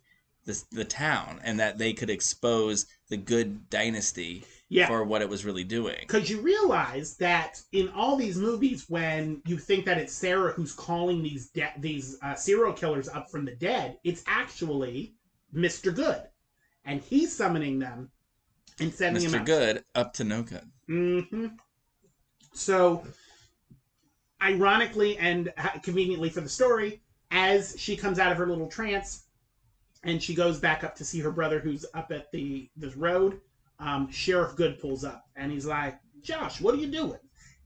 the, the town and that they could expose the good dynasty yeah. for what it was really doing. Because you realize that in all these movies, when you think that it's Sarah who's calling these de- these uh, serial killers up from the dead, it's actually Mr. Goode, and he's summoning them and sending them Mr. Goode up to no good. hmm So, ironically and conveniently for the story, as she comes out of her little trance and she goes back up to see her brother who's up at the this road, um, Sheriff Goode pulls up and he's like, "Josh, what are you doing?"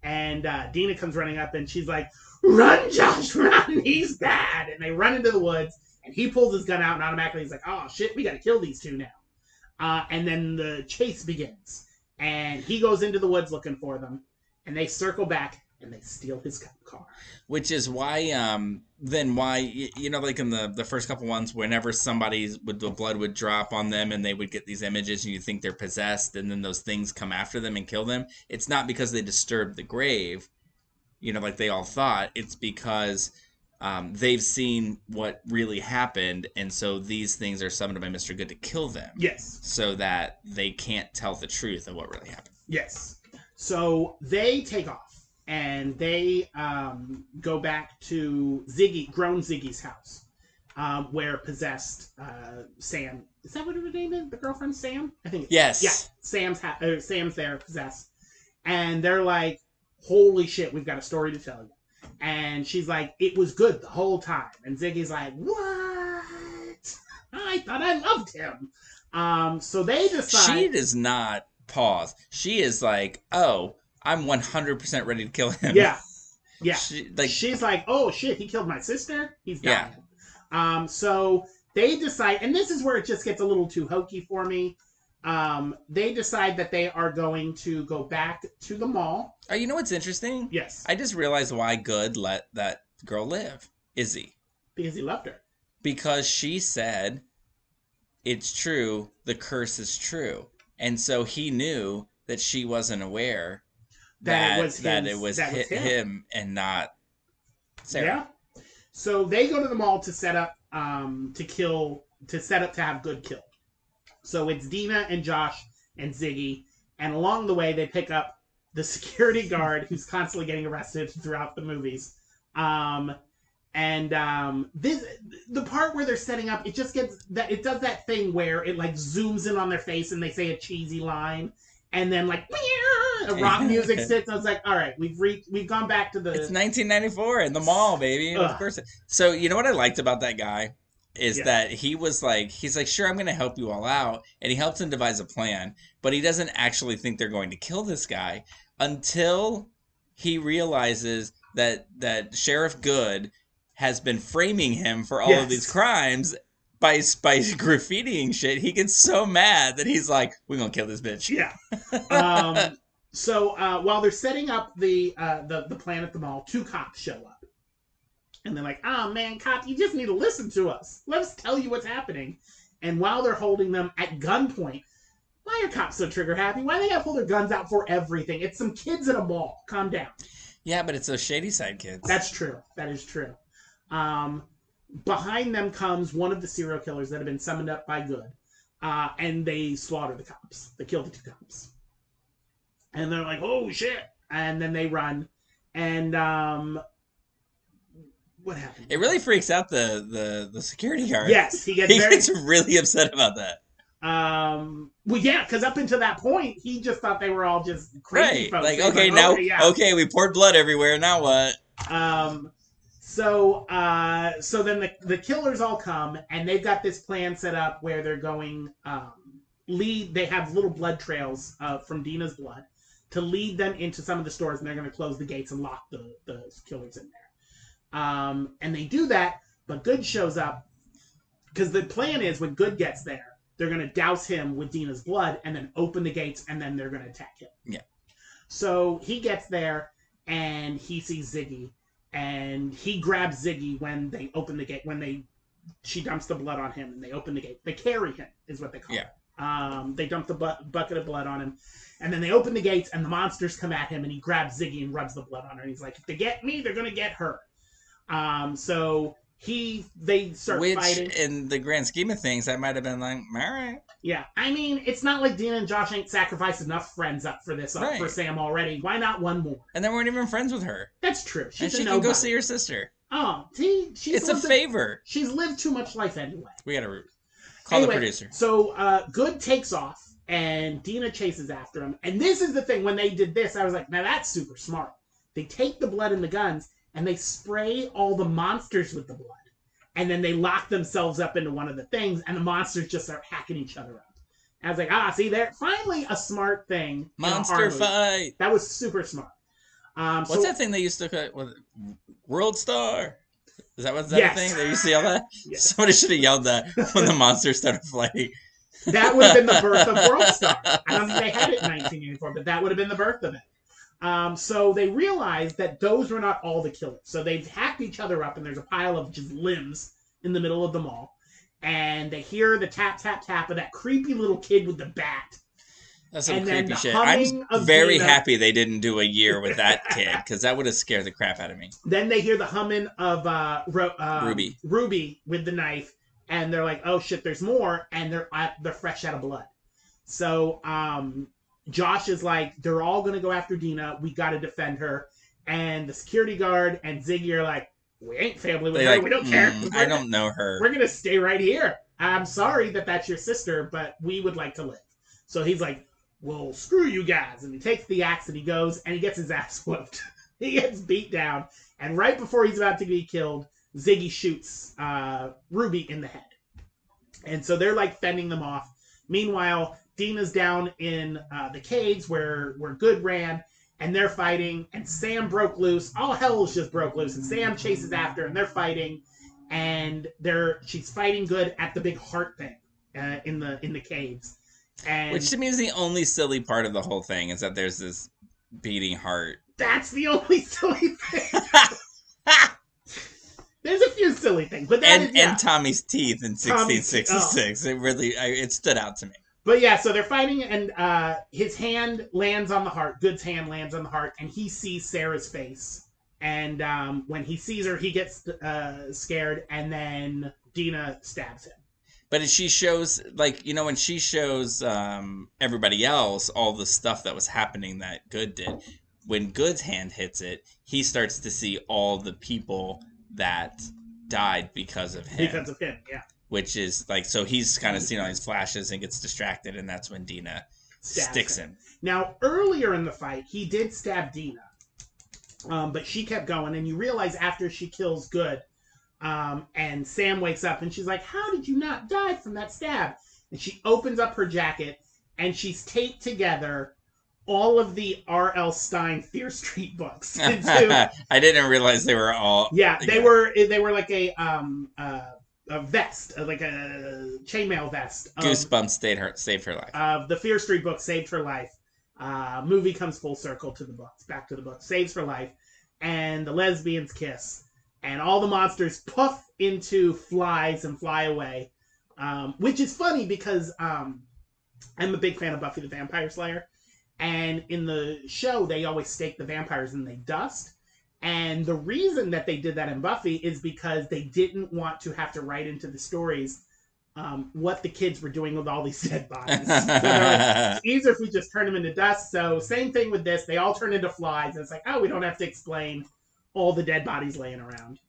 And uh, Deena comes running up and she's like, "Run, Josh, run! He's bad!" And they run into the woods and he pulls his gun out and automatically he's like, "Oh shit, we got to kill these two now." Uh, and then the chase begins and he goes into the woods looking for them and they circle back and they steal his car. Which is why, um, then why, you know, like in the the first couple ones, whenever somebody would the blood would drop on them and they would get these images and you think they're possessed, and then those things come after them and kill them. It's not because they disturbed the grave, you know, like they all thought. It's because um, they've seen what really happened, and so these things are summoned by Mister Goode to kill them, Yes. so that they can't tell the truth of what really happened. Yes. So they take off and they um, go back to Ziggy, grown Ziggy's house, um, where possessed uh, Sam. Is that what her name is? The girlfriend Sam? I think. Yes. Yeah. Sam's ha- uh, Sam's there possessed, and they're like, "Holy shit, we've got a story to tell you." And she's like, "It was good the whole time." And Ziggy's like, "What? I thought I loved him." Um, so they decide. She does not pause. She is like, "Oh, I'm 100% ready to kill him." yeah, yeah. She, like, she's like, "Oh shit, he killed my sister. He's Yeah. Um, so they decide, and this is where it just gets a little too hokey for me. Um, they decide that they are going to go back to the mall. oh, you know what's interesting? Yes, I just realized why Goode let that girl live, Izzy, because he loved her. because she said, "It's true. The curse is true," and so he knew that she wasn't aware That that it was that his- it was that was him. him and not Sarah. Yeah. So they go to the mall to set up um, to kill to set up to have Goode kill. So it's Deena and Josh and Ziggy, and along the way they pick up the security guard who's constantly getting arrested throughout the movies. Um, and um, this the part where they're setting up, it just gets that it does that thing where it like zooms in on their face and they say a cheesy line, and then like the rock music sits. I was like, all right, we've reached, we've gone back to the It's 1994 in the mall, baby. Of course. So you know what I liked about that guy is Yeah. that he was like, he's like, sure, I'm going to help you all out, and he helps them devise a plan, but he doesn't actually think they're going to kill this guy until he realizes that that Sheriff Goode has been framing him for all Yes. of these crimes. By, by graffitiing shit, he gets so mad that he's like, "We're gonna kill this bitch." Yeah. Um, so uh, while they're setting up the, uh, the the plan at the mall, two cops show up, and they're like, "Oh man, cop, you just need to listen to us. Let us tell you what's happening." And while they're holding them at gunpoint, why are cops so trigger happy? Why do they have to pull their guns out for everything? It's some kids at a mall. Calm down. Yeah, but it's those Shadyside kids. That's true. That is true. Um, behind them comes one of the serial killers that have been summoned up by Goode, uh, and they slaughter the cops. They kill the two cops, and they're like, "Oh shit!" And then they run, and um, what happened? It really freaks out the the the security guard. Yes, he gets he very. gets really upset about that. Um, well, yeah, because up until that point, he just thought they were all just crazy Right. folks. Like, okay, now, yeah. okay, we poured blood everywhere. Now what? Um, so uh, so then the the killers all come and they've got this plan set up where they're going um, lead. They have little blood trails uh, from Deena's blood to lead them into some of the stores, and they're going to close the gates and lock the the killers in there. Um, and they do that, but Goode shows up because the plan is when Goode gets there, they're going to douse him with Deena's blood and then open the gates, and then they're going to attack him. Yeah. So he gets there and he sees Ziggy, and he grabs Ziggy when they open the gate. When they, she dumps the blood on him, and they open the gate. They carry him, is what they call Yeah. it. Um, they dump the bu- bucket of blood on him, and then they open the gates, and the monsters come at him, and he grabs Ziggy and rubs the blood on her. And he's like, "If they get me, they're gonna get her." Um, so he, they start Which, fighting. in the grand scheme of things, that might have been like, all right. Yeah, I mean, it's not like Deena and Josh ain't sacrificed enough friends up for this, up Right. for Sam already. Why not one more? And they weren't even friends with her. That's true. and she a can go see her sister. Oh, see, she's it's a favor. She's lived too much life anyway. We gotta call Anyway, the producer. So uh, Goode takes off, and Deena chases after him. And this is the thing: when they did this, I was like, "Now that's super smart." They take the blood and the guns, and they spray all the monsters with the blood, and then they lock themselves up into one of the things, and the monsters just start hacking each other up. And I was like, "Ah, see there, finally a smart thing." in a horror Monster fight. That was super smart. Um, What's so, that thing they used to call World Star? Is that what's that Yes. thing? They used to yell that? Yes. Somebody should have yelled that when the monsters started fighting. That would have been the birth of World Star. I don't think they had it in 1984, but that would have been the birth of it. Um, so they realize that those were not all the killers. So they've hacked each other up, and there's a pile of just limbs in the middle of the mall. And they hear the tap, tap, tap of that creepy little kid with the bat. That's some And creepy the shit. I'm very happy they didn't do a year with that kid because that would have scared the crap out of me. Then they hear the humming of uh, Ro- uh, Ruby. Ruby with the knife, and they're like, "Oh shit, there's more!" And they're uh, they're fresh out of blood. So um, Josh is like, "They're all gonna go after Deena. We got to defend her." And the security guard and Ziggy are like, "We ain't family with her. we don't care. "Mm, We're- I don't know her. We're gonna stay right here. I'm sorry that that's your sister, but we would like to live." So he's like, "Well, screw you guys," and he takes the axe and he goes and he gets his ass whooped. he gets beat down, and right before he's about to be killed, Ziggy shoots uh, Ruby in the head. And so they're like fending them off. Meanwhile, Deena's down in uh, the caves where where Goode ran, and they're fighting. And Sam broke loose. All hell's just broke loose, and Sam chases after, and they're fighting. And they're she's fighting Goode at the big heart thing uh, in the in the caves. And Which to me is the only silly part of the whole thing is that there's this beating heart. that's the only silly thing. There's a few silly things, but that and is- yeah. and Tommy's teeth in Tommy's oh. 1666. It really I, it stood out to me. But yeah, so they're fighting, and uh, his hand lands on the heart. Goode's hand lands on the heart, and he sees Sarah's face. And um, when he sees her, he gets uh, scared, and then Deena stabs him. But she shows like you know when she shows um, everybody else all the stuff that was happening that Goode did. When Goode's hand hits it, he starts to see all the people that died because of him. Because of him, yeah. Which is like so he's kind of seeing all these flashes and gets distracted, and that's when Deena Stabs sticks him. Now, earlier in the fight, he did stab Deena, um, but she kept going, and you realize after she kills Goode, um, and Sam wakes up, and she's like, "How did you not die from that stab?" And she opens up her jacket, and she's taped together all of the R.L. Stine Fear Street books. into- I didn't realize they were all. yeah, they Yeah. were they were like a um uh, a vest, uh, like a chainmail vest. of- Goosebumps stayed her saved her life. of the Fear Street book saved her life. Uh, movie comes full circle to the books, back to the book, saves her life, and the lesbians kiss, and all the monsters puff into flies and fly away, um, which is funny because um, I'm a big fan of Buffy the Vampire Slayer, and in the show they always stake the vampires in the dust. And the reason that they did that in Buffy is because they didn't want to have to write into the stories um, what the kids were doing with all these dead bodies. So like, it's easier if we just turn them into dust. So same thing with this. They all turn into flies. And it's like, oh, we don't have to explain all the dead bodies laying around.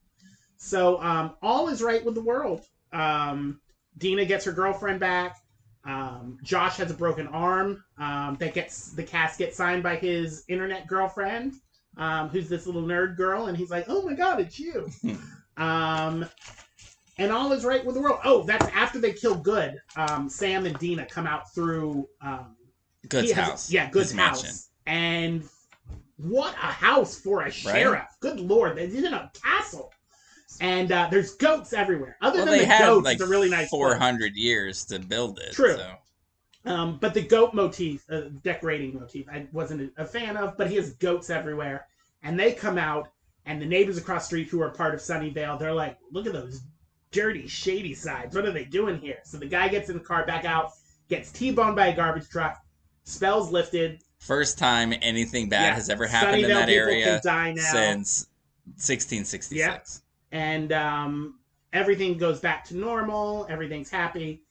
So um, all is right with the world. Um, Deena gets her girlfriend back. Um, Josh has a broken arm um, that gets the casket signed by his internet girlfriend, um, who's this little nerd girl, and he's like, "Oh my god, it's you!" um, and all is right with the world. Oh, that's after they kill Goode. Um, Sam and Deena come out through um, Goode's has- house. Yeah, Goode's his house. mansion. And what a house for a sheriff. Good lord, they did in a castle. And uh, there's goats everywhere. Other Well, than the goats, like it's a really nice 400 years to build it. True. So. Um, but the goat motif, uh, decorating motif, I wasn't a fan of. But he has goats everywhere, and they come out, and the neighbors across the street who are part of Sunnyvale, they're like, "Look at those dirty, Shadysides. What are they doing here?" So the guy gets in the car, back out, gets t-boned by a garbage truck, spells lifted. First time anything bad Yeah, has ever happened in that area can die now. since 1666. and um, everything goes back to normal. Everything's happy.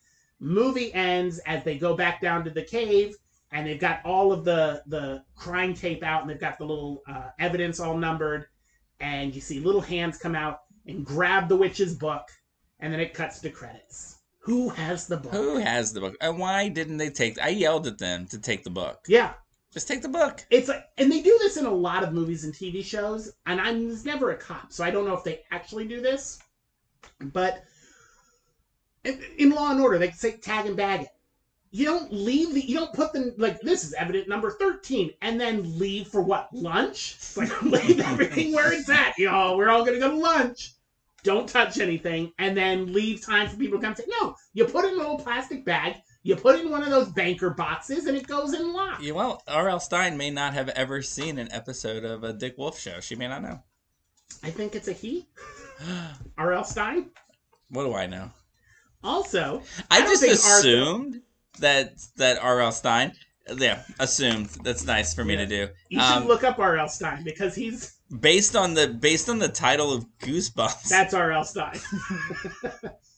Movie ends as they go back down to the cave, and they've got all of the the crime tape out, and they've got the little uh, evidence all numbered, and you see little hands come out and grab the witch's book, and then it cuts to credits. Who has the book? Who has the book? And why didn't they take? I yelled at them to take the book. Yeah, Just take the book. it's like, and they do this in a lot of movies and TV shows. And i'm never a cop, so I don't know if they actually do this. But in, Law and Order, they say tag and bag it. You don't leave the, you don't put them like this is evident number thirteen, and then leave for what lunch? Like leave everything where it's at. y'all. we're all gonna go to lunch. Don't touch anything, and then leave time for people to come. Say no. You put it in a little plastic bag. You put it in one of those banker boxes and it goes in lock. You well, R.L. Stine may not have ever seen an episode of a Dick Wolf show. She may not know. I think it's a he. R.L. Stine. what do I know? Also, I, don't just think Arthur- assumed that that R.L. Stine. Yeah, assumed. That's nice for me Yeah. to do. you should Um, look up R.L. Stine because he's based on the based on the title of Goosebumps. that's R.L. Stine.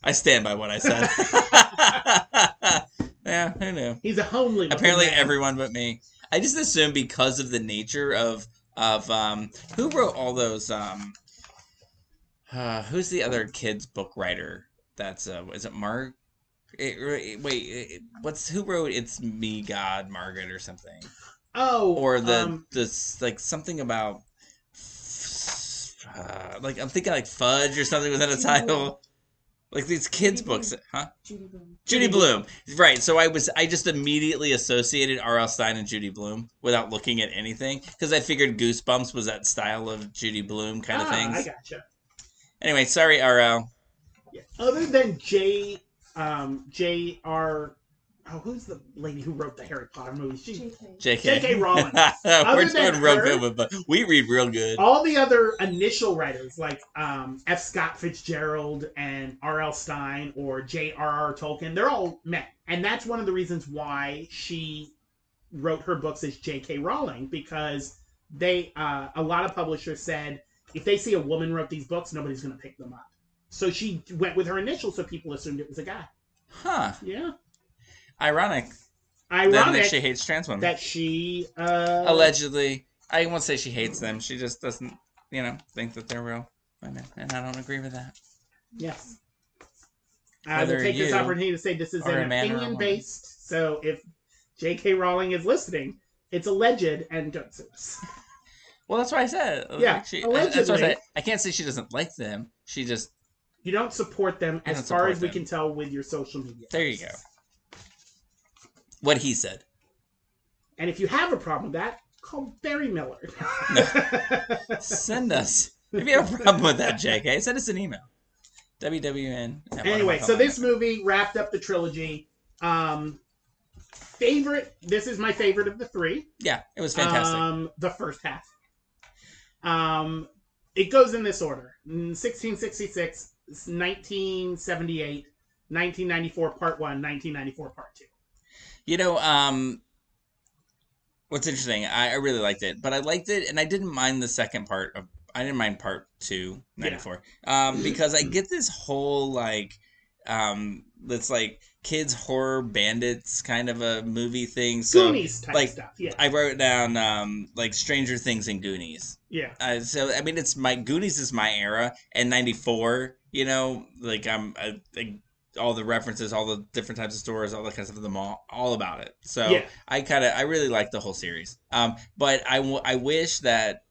I stand by what I said. yeah, who knew? he's a homely. Apparently, man. everyone but me. I just assumed because of the nature of of um who wrote all those um uh, who's the other kids book writer? That's uh is it Mark? It, it- wait, it, what's who wrote "It's Me, God, Margaret" or something? Oh, Or the um, this like something about uh, like I'm thinking like fudge or something within a title. Like these kids Judy books, Blume. huh? Judy Blume. Judy Blume. Right. So I was I just immediately associated R.L. Stine and Judy Blume without looking at anything because I figured Goosebumps was that style of Judy Blume kind of ah, I gotcha. Anyway, sorry R.L. Yeah. Other than J. Um, J. R. Oh, who's the lady who wrote the Harry Potter movies? She, JK. J.K. J.K. Rowling. We're Other than real her- good, with, but we read real good. all the other initial writers like um, F. Scott Fitzgerald and R.L. Stine or J.R.R. Tolkien, they're all men, and that's one of the reasons why she wrote her books as J.K. Rowling because they uh, a lot of publishers said if they see a woman wrote these books, nobody's going to pick them up. So she went with her initials, so people assumed it was a guy. Huh. Yeah, Ironic. Then that she hates trans women. that she uh, Allegedly. I won't say she hates them. She just doesn't, you know, think that they're real women. And I don't agree with that. Yes. I will take this opportunity to say this is an a man or a woman. opinion based. So if J.K. Rowling is listening, it's alleged and don't sue us. Well, that's what I said. Yeah, Like, she, I allegedly. said. I can't say she doesn't like them. She just You don't support them I as far as we them. can tell with your social media. There you go. What he said. And if you have a problem with that, call Barry Miller. Send us. If you have a problem with that, JK, send us an email. WWN. anyway, so this movie wrapped up the trilogy. Um, favorite. This is my favorite of the three. Yeah, it was fantastic. Um, the first half. Um, it goes in this order: Mm, 1666, 1978, 1994 Part One, 1994 Part Two. You know, um, what's interesting, I, I really liked it, but I liked it, and I didn't mind the second part of. I didn't mind part two, 94, um, because I get this whole like, um, that's like kids horror bandits kind of a movie thing. So Goonies type like, stuff. Yeah, I wrote down um, like Stranger Things and Goonies. yeah. Uh, so I mean, it's my Goonies is my era, and '94. You know, like I'm I, I, all the references, all the different types of stores, all that kind of stuff. The mall, all about it. So Yeah. I kind of I really like the whole series. Um, but I, w- I wish that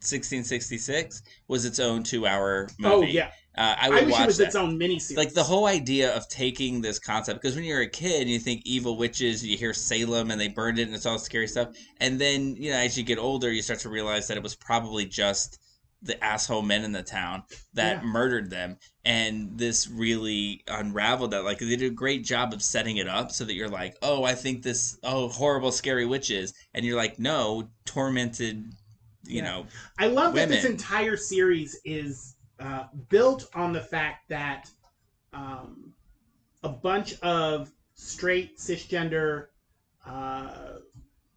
1666 was its own two hour movie. Oh yeah. uh, I I, would wish watch it was that its own miniseries. like the whole idea of taking this concept because when you're a kid and you think evil witches you hear salem and they burned it and it's all scary stuff and then you know as you get older you start to realize that it was probably just the asshole men in the town that Yeah. murdered them and this really unraveled that like they did a great job of setting it up so that you're like oh i think this oh horrible scary witches and you're like no tormented you Yeah. know I love that this entire series is uh, built on the fact that um, a bunch of straight cisgender uh,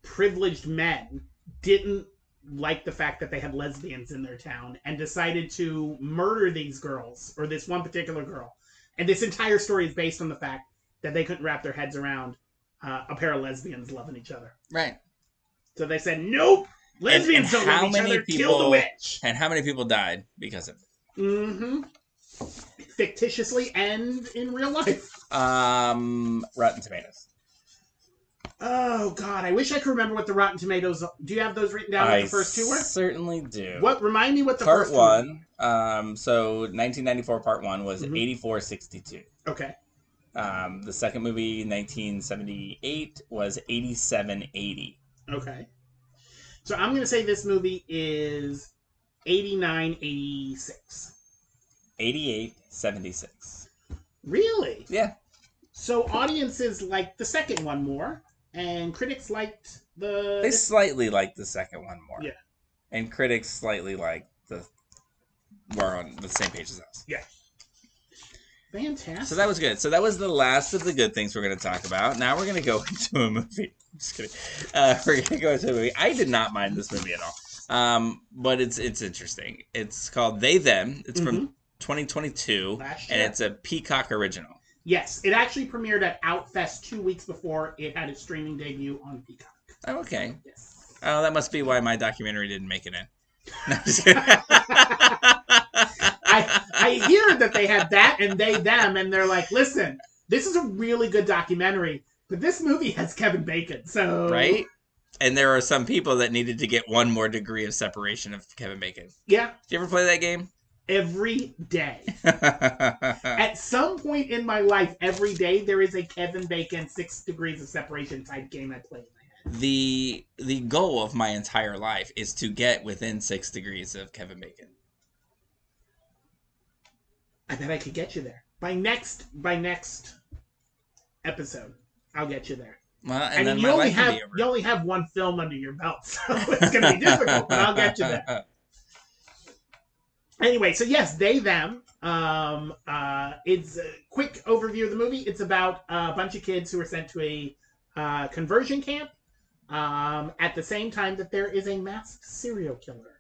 privileged men didn't like the fact that they had lesbians in their town and decided to murder these girls or this one particular girl. And this entire story is based on the fact that they couldn't wrap their heads around uh, a pair of lesbians loving each other. right So they said, "Nope, lesbians and don't how love each other. Kill the witch." and how many people died because of it Mm-hmm. Fictitiously and in real life. Um, Rotten Tomatoes. Oh God, I wish I could remember what the Rotten Tomatoes. Do you have those written down? what the first two were. certainly do. What remind me what the part first one? Um, so 1994 part one was Mhm. 8462. Okay. Um, the second movie 1978 was 8780. Okay. So I'm gonna say this movie is 89, 86. 8876. Really? Yeah. So audiences liked the second one more, and critics liked the. They slightly liked the second one more. Yeah. And critics slightly like the were on the same page as us. Yeah. Fantastic. So that was good. So that was the last of the good things we're going to talk about. Now we're going to go into a movie. I'm just kidding. Uh, we're going to go into a movie. I did not mind this movie at all. Um, but it's it's interesting. It's called They Them. It's from 2022, Last and year. it's a Peacock original. Yes, it actually premiered at Outfest two weeks before it had its streaming debut on Peacock. Oh, okay. Yes. Oh, that must be why my documentary didn't make it in. No, I'm just kidding. I I hear that they had that and they them, and they're like, listen, this is a really good documentary, but this movie has Kevin Bacon, so right? And there are some people that needed to get one more degree of separation of Kevin Bacon. Yeah, Did you ever play that game? Every day. At some point in my life, every day there is a Kevin Bacon six degrees of separation type game I play in my head. the the goal of my entire life is to get within six degrees of Kevin Bacon. I bet I could get you there by next by next episode. I'll get you there. Well, and I then mean, you my only have be over. you only have one film under your belt, so it's going to be difficult. but I'll get you there. Anyway, so yes, they them. Um, uh, it's a quick overview of the movie. It's about a bunch of kids who are sent to a uh, conversion camp. Um, at the same time that there is a masked serial killer.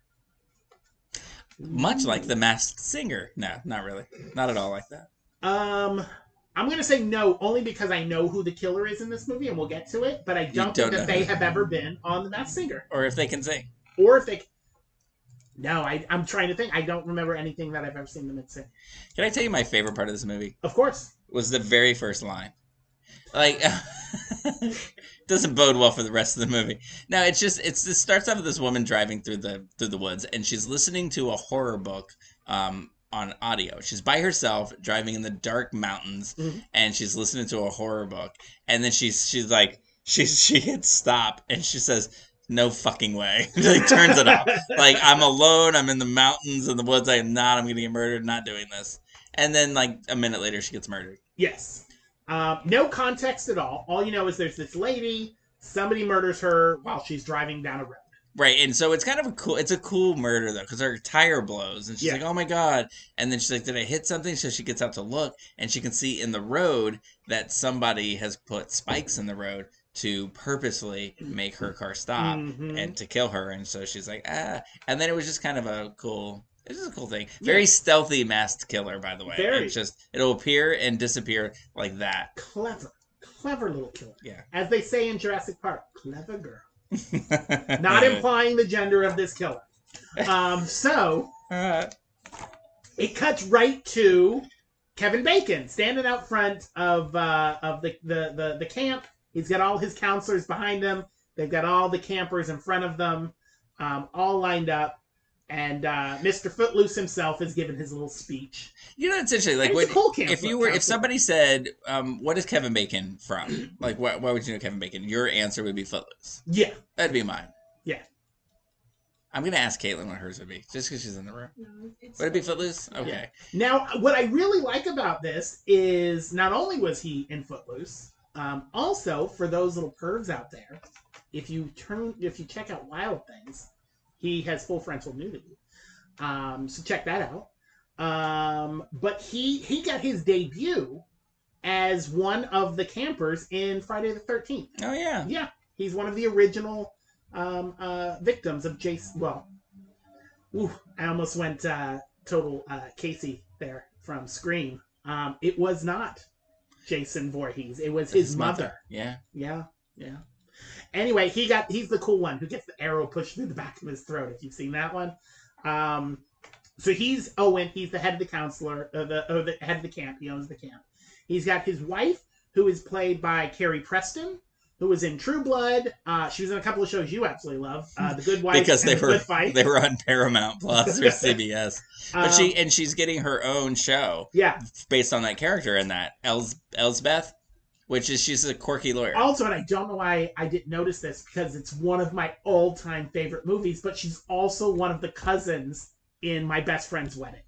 Much like the Masked Singer. No, not really. Not at all like that. Um, I'm gonna say no, only because I know who the killer is in this movie, and we'll get to it. But I don't, don't think that they have ever been on The Masked Singer, Or if they can sing. or if they. No, I, I'm trying to think. I don't remember anything that I've ever seen them in sing. Can I tell you my favorite part of this movie? Of course, Was the very first line. Like, doesn't bode well for the rest of the movie. No, it's just it's it starts off with this woman driving through the through the woods, and she's listening to a horror book um, on audio. She's by herself driving in the dark mountains, Mhm. and she's listening to a horror book. And then she's she's like she's she hits stop, and she says. No fucking way. like turns it off. Like I'm alone. I'm in the mountains in the woods. I am not. I'm gonna get murdered. Not doing this. And then like a minute later, she gets murdered. yes. Um, no context at all. All you know is there's this lady. Somebody murders her while she's driving down a road. Right, and so it's kind of a cool. It's a cool murder though, because her tire blows, and she's Yeah. like, "Oh my god!" And then she's like, "Did I hit something?" So she gets out to look, and she can see in the road that somebody has put spikes in the road to purposely make her car stop Mhm. and to kill her. And so she's like, "Ah!" And then it was just kind of a cool. It's just a cool thing. Very stealthy masked killer, by the way. Very. It's just it'll appear and disappear like that. Clever, clever little killer. Yeah. As they say in Jurassic Park, clever girl. Not implying the gender of this killer. Um, so Uh, it cuts right to Kevin Bacon standing out front of uh, of the, the, the, the camp. He's got all his counselors behind him. They've got all the campers in front of them, um, all lined up. And uh, Mr. Footloose himself is giving his little speech. You know, it's interesting. Like, what, cool camp- if you were, if somebody said, um, "What is Kevin Bacon from?" Like, why, why would you know Kevin Bacon? Your answer would be Footloose. Yeah. That'd be mine. Yeah. I'm gonna ask Caitlin what hers would be, just because she's in the room. No, it's Would it be Footloose? Okay. Now, what I really like about this is not only was he in Footloose, um, also for those little pervs out there, if you turn, if you check out Wild Things, he has full frontal nudity. Um, so check that out. Um, but he he got his debut as one of the campers in Friday the Thirteenth. Oh yeah. Yeah, he's one of the original um, uh, victims of Jason. Well, ooh, I almost went uh, total uh, Casey there from Scream. Um, it was not Jason Voorhees. It was his, mother. Yeah. Yeah, yeah. Anyway, he got he's the cool one who gets the arrow pushed through the back of his throat. If you've seen that one, um, so he's Owen. He's the head of the counselor, uh, the or the head of the camp. He owns the camp. He's got his wife, who is played by Carrie Preston, who was in True Blood. Uh, she was in a couple of shows you absolutely love, uh, The Good Wife Because and they The were Good Fight. they were on Paramount Plus or CBS, but Um, she and she's getting her own show yeah. based on that character in that Els Elsbeth, which is she's a quirky lawyer. Also, and I don't know why I didn't notice this because it's one of my all-time favorite movies. But she's also one of the cousins in My Best Friend's Wedding.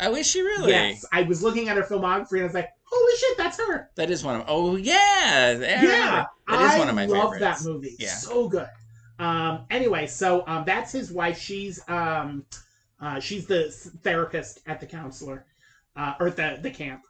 Oh, is she really? Yes, I was looking at her filmography and I was like, holy shit, that's her. That is one of. Oh yeah. Yeah, Yeah. That is one of my favorites. I love favorites. that movie. Yeah. so good. Um, anyway, so um, that's his wife. She's um, uh, she's the therapist at the counselor uh, or the the camp.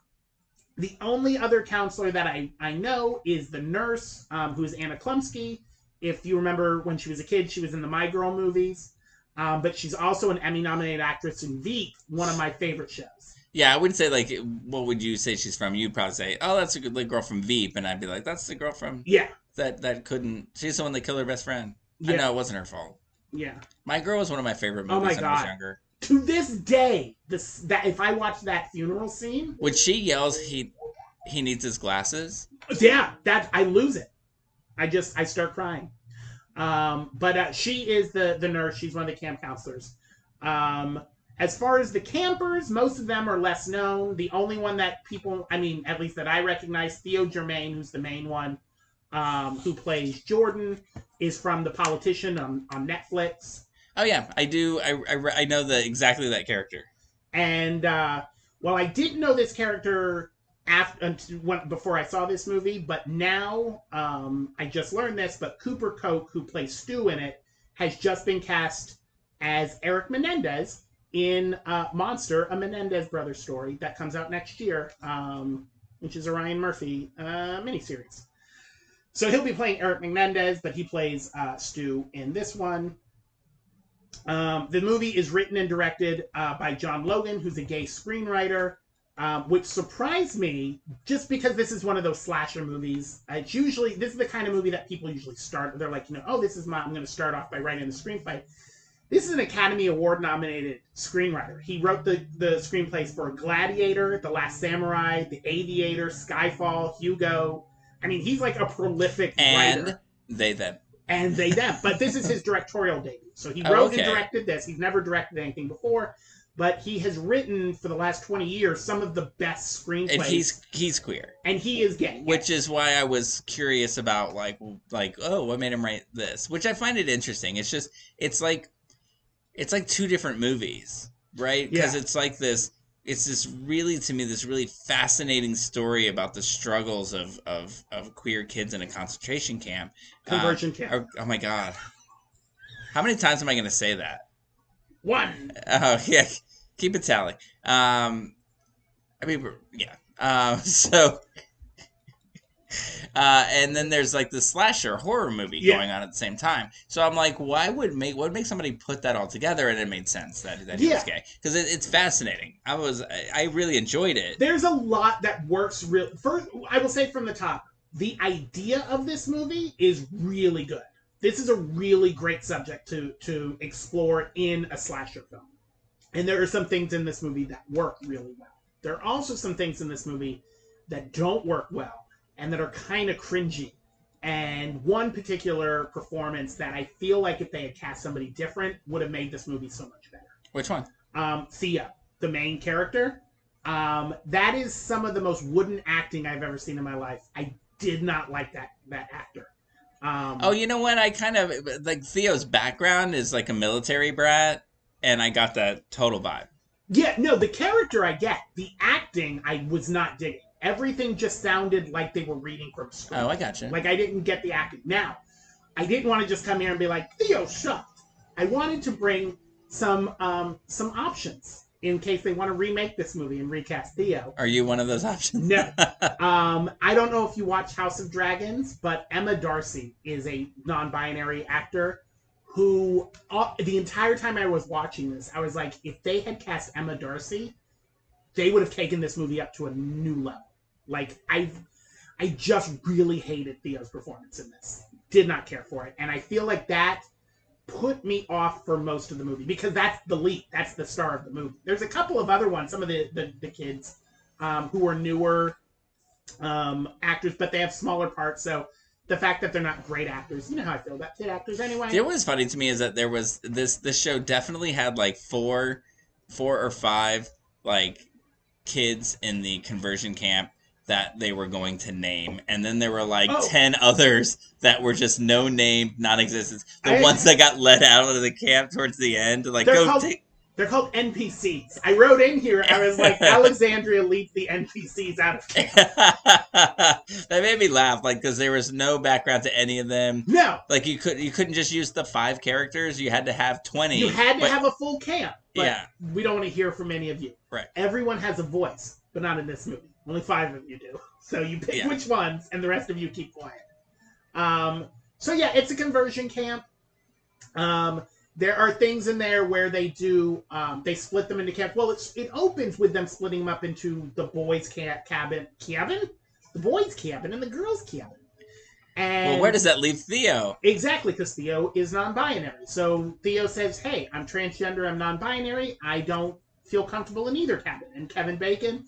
The only other counselor that I, I know is the nurse, um, who is Anna Chlumsky. If you remember when she was a kid, she was in the My Girl movies. Um, but she's also an Emmy nominated actress in Veep, one of my favorite shows. Yeah, I wouldn't say like what would you say she's from? You'd probably say, "Oh, that's a good girl from Veep," and I'd be like, "That's the girl from Yeah, that that couldn't." She's the one that killed her best friend. I know it wasn't her fault. yeah. My Girl was one of my favorite Oh movies my when I was God. younger. To this day, this that if I watch that funeral scene, When she yells, he he needs his glasses. yeah, that I lose it. I just I start crying. Um, but uh, she is the the nurse. She's one of the camp counselors. Um, as far as the campers, most of them are less known. The only one that people, I mean, at least that I recognize, Theo Germaine, who's the main one, um, who plays Jordan, is from The Politician on, on Netflix. Oh yeah, I do. I I, I know the exactly that character. And uh, while I didn't know this character after when, before I saw this movie, but now um, I just learned this. But Cooper Koch, who plays Stu in it, has just been cast as Eric Menendez in uh, Monster, a Menendez brother story that comes out next year, um, which is a Ryan Murphy uh, miniseries. So he'll be playing Eric Menendez, but he plays uh, Stu in this one. Um, the movie is written and directed uh, by John Logan, who's a gay screenwriter, um, which surprised me just because this is one of those slasher movies. It's usually this is the kind of movie that people usually start. They're like, you know, oh, this is my. I'm going to start off by writing the screenplay. This is an Academy Award nominated screenwriter. He wrote the the screenplays for Gladiator, The Last Samurai, The Aviator, Skyfall, Hugo. I mean, he's like a prolific And writer they them. and they them. But this is his directorial debut. So he Oh, wrote okay. and directed this. He's never directed anything before, but he has written for the last twenty years some of the best screenplays. And he's he's queer, and he is gay. which is why I was curious about like like oh what made him write this, which I find it interesting. It's just it's like it's like two different movies, right? Because Yeah. it's like this. It's this really to me this really fascinating story about the struggles of of, of queer kids in a concentration camp. Um, conversion camp. oh, oh my god, how many times am I going to say that? One. Oh yeah, keep it tally. Um, I mean, yeah. Um, so, uh, and then there's like the slasher horror movie Yeah. going on at the same time. So I'm like, why would make what would make somebody put that all together? And it made sense that that he was gay because it, it's fascinating. I was I, I really enjoyed it. There's a lot that works real. First, I will say from the top, the idea of this movie is really good. This is a really great subject to to explore in a slasher film, and there are some things in this movie that work really well. There are also some things in this movie that don't work well and that are kind of cringy. And one particular performance that I feel like if they had cast somebody different would have made this movie so much better Which one? um, Theo, the main character. Um, that is some of the most wooden acting I've ever seen in my life. I did not like that that actor. Um, Oh, you know what? I kind of like Theo's background is like a military brat, and I got that total vibe. yeah, no, the character I get. The acting I was not digging. Everything just sounded like they were reading from script. Oh, I got you. Like I didn't get the acting. Now, I didn't want to just come here and be like Theo sucked. I wanted to bring some um, some options in case they want to remake this movie and recast Theo. Are you one of those options? No. Um, I don't know if you watch House of Dragons, but Emma D'Arcy is a non-binary actor who uh, the entire time I was watching this, I was like, if they had cast Emma D'Arcy, they would have taken this movie up to a new level. Like I, I just really hated Theo's performance in this. Did not care for it, and I feel like that put me off for most of the movie because that's the lead. That's the star of the movie. There's a couple of other ones. Some of the the, the kids um, who are newer um, actors, but they have smaller parts. So the fact that they're not great actors, you know how I feel about kid actors anyway. Know what's funny to me is that there was this this show definitely had like four four or five like kids in the conversion camp that they were going to name and then there were like Oh. 10 others that were just no name non-existent the I- ones that got let out of the camp towards the end like They're go called- take They're called NPCs. I wrote in here. I was like, Alexandria leaves the NPCs out of camp. that made me laugh, like because there was no background to any of them. No, Like you could you couldn't just use the five characters. You had to have twenty. you had to but- have a full camp. Yeah. we don't want to hear from any of you. Right. Everyone has a voice, but not in this movie. Only five of you do. So you pick Yeah. which ones, and the rest of you keep quiet. Um, so yeah, it's a conversion camp. Um, there are things in there where they do um, they split them into camp. Well, it's, it opens with them splitting them up into the boys' ca- cabin, cabin, the boys' cabin, and the girls' cabin. And Well, where does that leave Theo? Exactly, because Theo is non-binary. So Theo says, "Hey, I'm transgender. I'm non-binary. I don't feel comfortable in either cabin." And Kevin Bacon,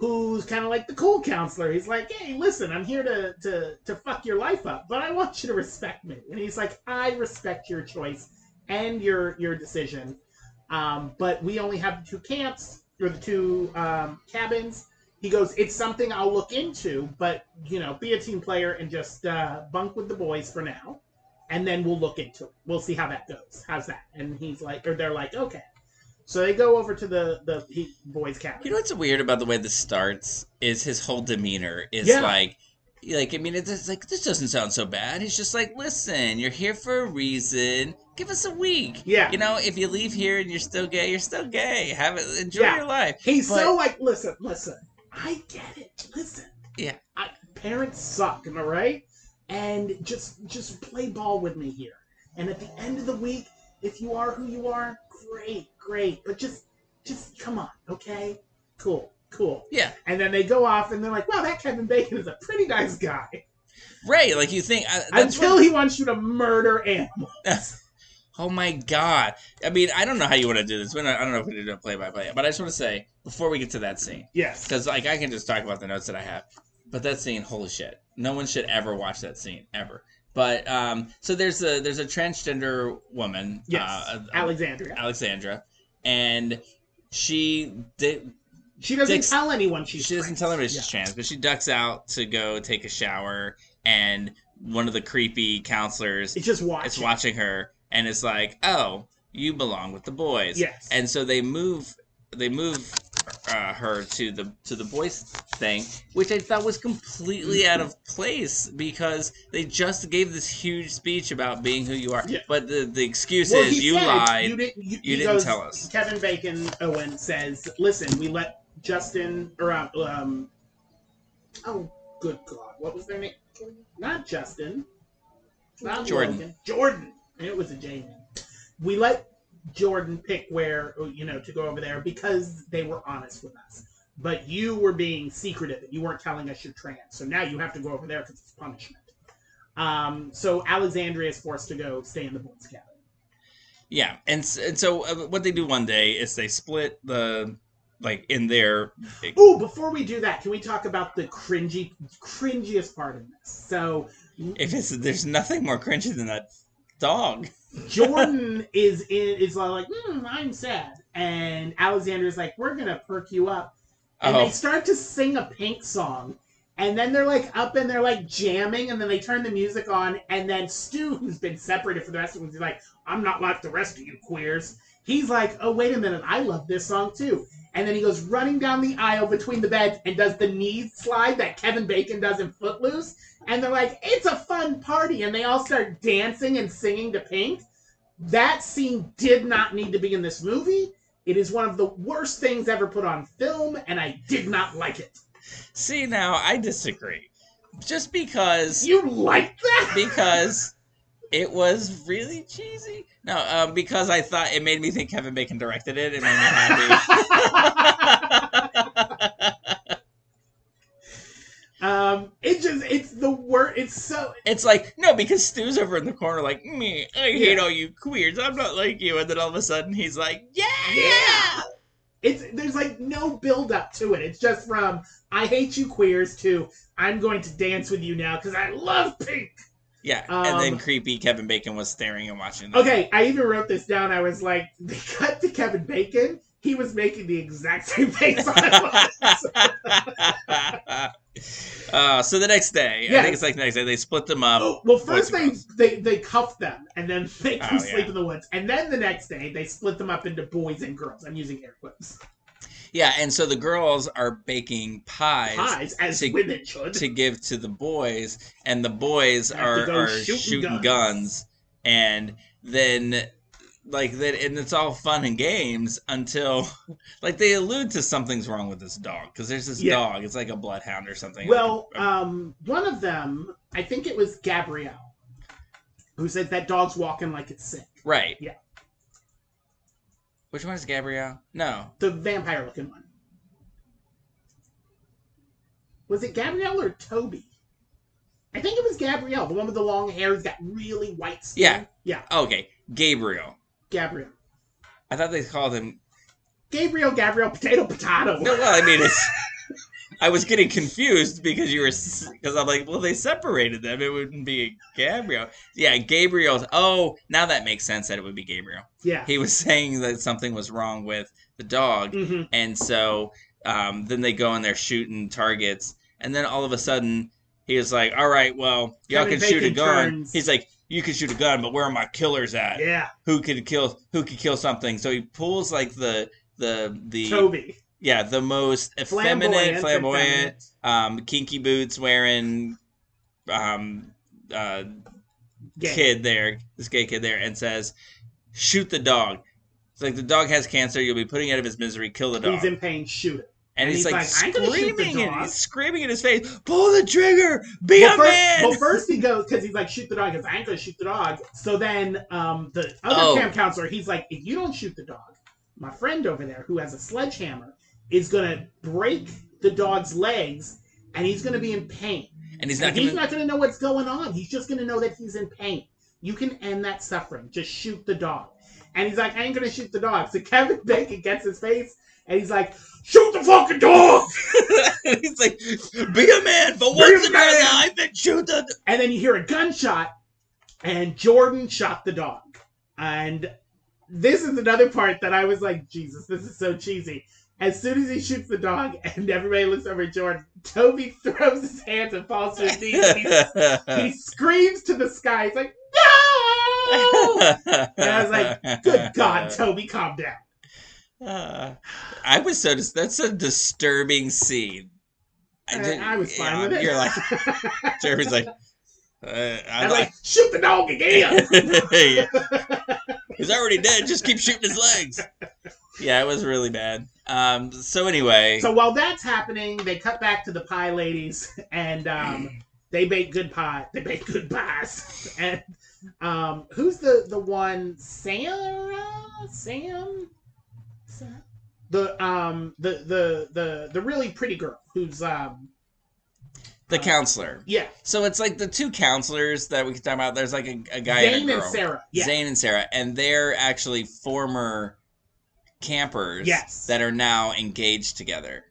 who's kind of like the cool counselor, he's like, "Hey, listen, I'm here to to to fuck your life up, but I want you to respect me." And he's like, "I respect your choice and your your decision, um, but we only have the two camps or the two um, cabins." He goes, "It's something I'll look into, but you know, be a team player and just uh, bunk with the boys for now, and then we'll look into it. We'll see how that goes. How's that?" And he's like, or they're like, "Okay." So they go over to the the he, boys' cabin. You know what's weird about the way this starts is his whole demeanor is Yeah. like, like I mean, it's, like this doesn't sound so bad. He's just like, listen, you're here for a reason. Give us a week. Yeah. You know, if you leave here and you're still gay, you're still gay. Have it. Enjoy Yeah. your life. He's But- so like, listen, listen. I get it. Listen. Yeah. I, parents suck. Am I right? And just just play ball with me here. And at the end of the week, if you are who you are, great, great. But just just come on, okay? Cool, cool. Yeah. And then they go off and they're like, wow, that Kevin Bacon is a pretty nice guy. Right. Like you think. uh, Until what- he wants you to murder animals. Oh my god! I mean, I don't know how you want to do this. I don't know if we need to play by play, but I just want to say before we get to that scene, Yes. because like I can just talk about the notes that I have, but that scene, holy shit! No one should ever watch that scene ever. But um, so there's a there's a transgender woman, Yes. uh, uh, Alexandria. Alexandra, and she did. She doesn't Dix- tell anyone she's she doesn't tell anybody Yeah. she's trans, but she ducks out to go take a shower, and one of the creepy counselors It's just watching. is watching her and it's like, oh, you belong with the boys. Yes. And so they move, they move uh, her to the to the boys thing, which I thought was completely out of place because they just gave this huge speech about being who you are. Yeah. But the the excuse Well, is you said, lied. You didn't. You, You didn't goes- tell us. Kevin Bacon Owen says, "Listen, we let Justin or um, oh, good God, what was their name? Not Justin, not Jordan. Logan. Jordan. It was a J name. We let Jordan pick where you know to go over there because they were honest with us. But you were being secretive and you weren't telling us you're trans. So now you have to go over there because it's punishment. Um, so Alexandria is forced to go stay in the boys' cabin. yeah, and and so uh, what they do one day is they split the like in their Oh, before we do that, can we talk about the cringy, cringiest part of this? So if it's there's nothing more cringy than that dog. Jordan is in is like, hmm, I'm sad, and Alexander's like, we're gonna perk you up, and Oh. they start to sing a Pink song, and then they're like up and they're like jamming, and then they turn the music on, and then Stu, who's been separated for the rest of them, he's like, I'm not like the rest of you queers. He's like, oh wait a minute, I love this song too. And then he goes running down the aisle between the beds and does the knee slide that Kevin Bacon does in Footloose. And they're like, it's a fun party. And they all start dancing and singing to Pink. That scene did not need to be in this movie. It is one of the worst things ever put on film, and I did not like it. See now, I disagree. Just because You like that? because it was really cheesy. No, um, because I thought it made me think Kevin Bacon directed it. It made me happy. um, it just, it's the word. It's so, it's like no, because Stu's over in the corner, like me. I hate Yeah. all you queers. I'm not like you. And then all of a sudden, he's like, yeah, Yeah. It's there's like no build up to it. It's just from I hate you queers to I'm going to dance with you now because I love pink. yeah. and then Um, creepy Kevin Bacon was staring and watching. them. Okay, I even wrote this down. I was like, they cut to Kevin Bacon. He was making the exact same face I was. Uh, so the next day, I think it's like the next day, they split them up. Well, first they, they they cuff them and then they them Oh, sleep yeah. in the woods, and then the next day they split them up into boys and girls. I'm using air quotes. Yeah, and so the girls are baking pies, Pies, as to- women should. to give to the boys, and the boys are, are shooting shooting guns. guns. and then like that, and it's all fun and games until like they allude to something's wrong with this dog because there's this Yeah. dog, it's like a bloodhound or something. Well, Like a- um, one of them, I think it was Gabrielle, who said that dog's walking like it's sick. right, yeah. Which one is Gabrielle? No, The vampire looking one. Was it Gabrielle or Toby? I think it was Gabrielle, the one with the long hair who's got really white skin. Yeah. Yeah, okay, Gabriel. Gabrielle. I thought they called him. Gabriel, Gabriel, potato, potato. No, well, I mean it's. I was getting confused because you were because I'm like, well, they separated them. It wouldn't be Gabriel. Yeah, Gabriel's. Oh, now that makes sense that it would be Gabriel. Yeah. He was saying that something was wrong with the dog, hmm and so um, then they go and they're shooting targets, and then all of a sudden he was like, "All right, well, y'all Kevin can shoot a gun." turns- He's like, "You can shoot a gun, but where are my killers at? Yeah. Who could kill? Who could kill something?" So he pulls like the the the Toby. yeah the most effeminate, Flamboyant. flamboyant, um, kinky boots wearing um uh kid there, this gay kid there, and says, "Shoot the dog." It's like the dog has cancer. You'll be putting it out of his misery. Kill the dog. He's in pain. Shoot it. And, and he's, he's like, like, "I ain't gonna shoot the screaming, and dog." he's screaming in his face, "Pull the trigger! Be well, a first, man!" well, first he goes because he's like, shoot the dog. Because I ain't gonna shoot the dog. So then, um, the other Oh. camp counselor, he's like, if you don't shoot the dog, my friend over there who has a sledgehammer is gonna break the dog's legs, and he's gonna be in pain. and he's not he's gonna. not gonna know what's going on. He's just gonna know that he's in pain. You can end that suffering. Just shoot the dog. And he's like, I ain't gonna shoot the dog. So Kevin Bacon gets his face, and he's like, shoot the fucking dog. he's like, "Be a man for Be once in your man." life and shoot the." And then you hear a gunshot, and Jordan shot the dog. And this is another part that I was like, Jesus, this is so cheesy. As soon as he shoots the dog, and everybody looks over at Jordan, Toby throws his hands and falls to his knees. And he, he screams to the sky. He's like, No! And I was like, Good God, Toby, calm down. Uh, I was so dis- that's a disturbing scene. I, did- I was fine yeah, with it. You're like, Jeremy's like, uh, I I'm like. like, shoot the dog again. He's already dead. Just keep shooting his legs. Yeah, it was really bad. Um. So anyway, So while that's happening, they cut back to the pie ladies, and um, they bake good pie. They bake good pies. And um, who's the the one? Sarah? Sam? The um the the the the really pretty girl who's um the uh, counselor. yeah So it's like the two counselors that we can talk about. There's like a, a guy and Zane a and. Sarah. Yeah. Zane and Sarah, and they're actually former campers Yes. that are now engaged together,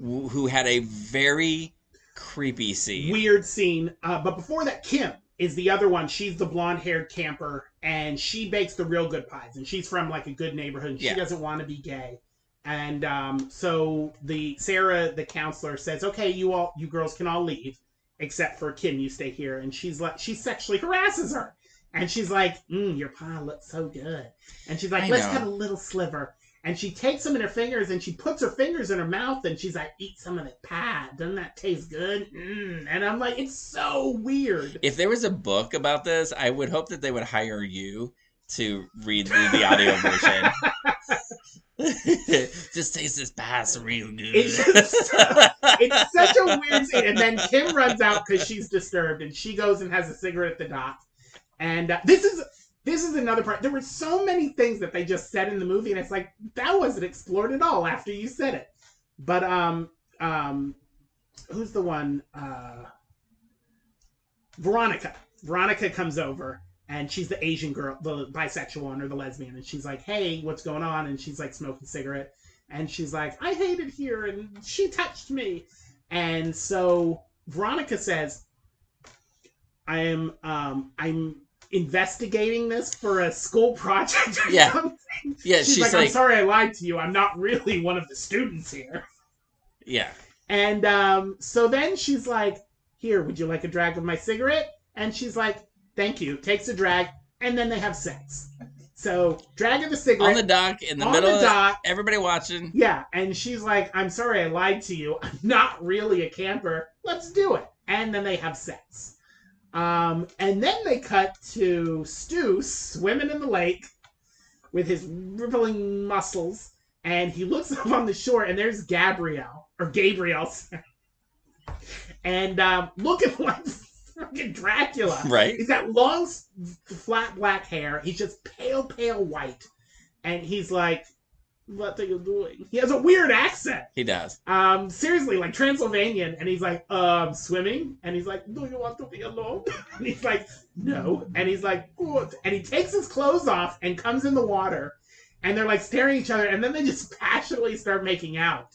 who had a very creepy scene. weird scene. Uh, but before that, Kim is the other one. She's the blonde haired camper, and she bakes the real good pies. And she's from like a good neighborhood. And she Yeah. doesn't want to be gay. And um, so the Sarah, the counselor, says, "Okay, you all, you girls can all leave, except for Kim. You stay here." And she's like, she sexually harasses her, and she's like, mm, "Your pie looks so good," and she's like, I "Let's know. have a little sliver." And she takes them in her fingers and she puts her fingers in her mouth and she's like, "Eat some of the pie. Doesn't that taste good?" Mm. And I'm like, "It's so weird." If there was a book about this, I would hope that they would hire you to read the, the audio version. Just taste this pass real good. It's just- It's such a weird scene. And then Kim runs out because she's disturbed and she goes and has a cigarette at the dock. And uh, this is this is another part. There were so many things that they just said in the movie, and it's like that wasn't explored at all after you said it. But um um, who's the one? Uh, Veronica. Veronica comes over and she's the Asian girl, the bisexual one or the lesbian, and she's like, "Hey, what's going on?" And she's like smoking a cigarette, and she's like, "I hate it here," and she touched me, and so Veronica says, "I am, um, I'm." investigating this for a school project or Yeah. something. yeah, She's, she's, like, like, I'm sorry I lied to you. I'm not really one of the students here. yeah. And um, so then she's like, "Here, would you like a drag of my cigarette?" And she's like, "Thank you." Takes a drag, and then they have sex. So drag of the cigarette On the dock, in the middle the of dock. everybody watching. Yeah, and she's like, "I'm sorry, I lied to you. I'm not really a camper. Let's do it." And then they have sex. Um, and then they cut to Stu swimming in the lake with his rippling muscles, and he looks up on the shore, and there's Gabrielle or Gabrielle, sorry. and um, looking like fucking Dracula. Right. He's got long, flat black hair. He's just pale, pale white, and he's like, "What are you doing?" He has a weird accent. He does. Um, seriously, like Transylvanian, and he's like, um, swimming, and he's like, do you want to be alone? and he's like, no, and he's like, good, and he takes his clothes off and comes in the water, and they're like staring at each other, and then they just passionately start making out.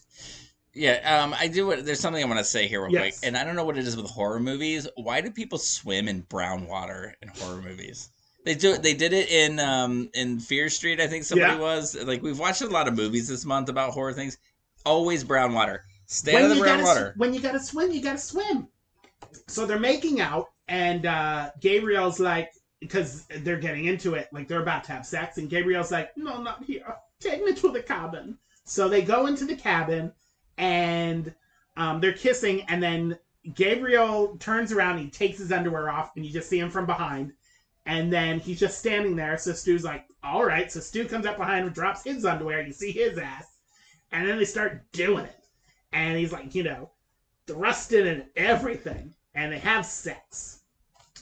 Yeah, um, I do. What there's something I want to say here real Yes. quick, and I don't know what it is with horror movies. Why do people swim in brown water in horror movies? They do. They did it in um in Fear Street. I think somebody Yeah. was like. We've watched a lot of movies this month about horror things. Always brown water. Stay out of the brown gotta, water. when you gotta swim, you gotta swim. So they're making out, and uh, Gabriel's like, because they're getting into it, like they're about to have sex, and Gabriel's like, no, not here. Take me to the cabin. So they go into the cabin, and um, they're kissing, and then Gabriel turns around, he takes his underwear off, and you just see him from behind. And then he's just standing there. So Stu's like, all right. So Stu comes up behind him, drops his underwear. You see his ass. And then they start doing it. And he's like, you know, thrusting and everything. And they have sex.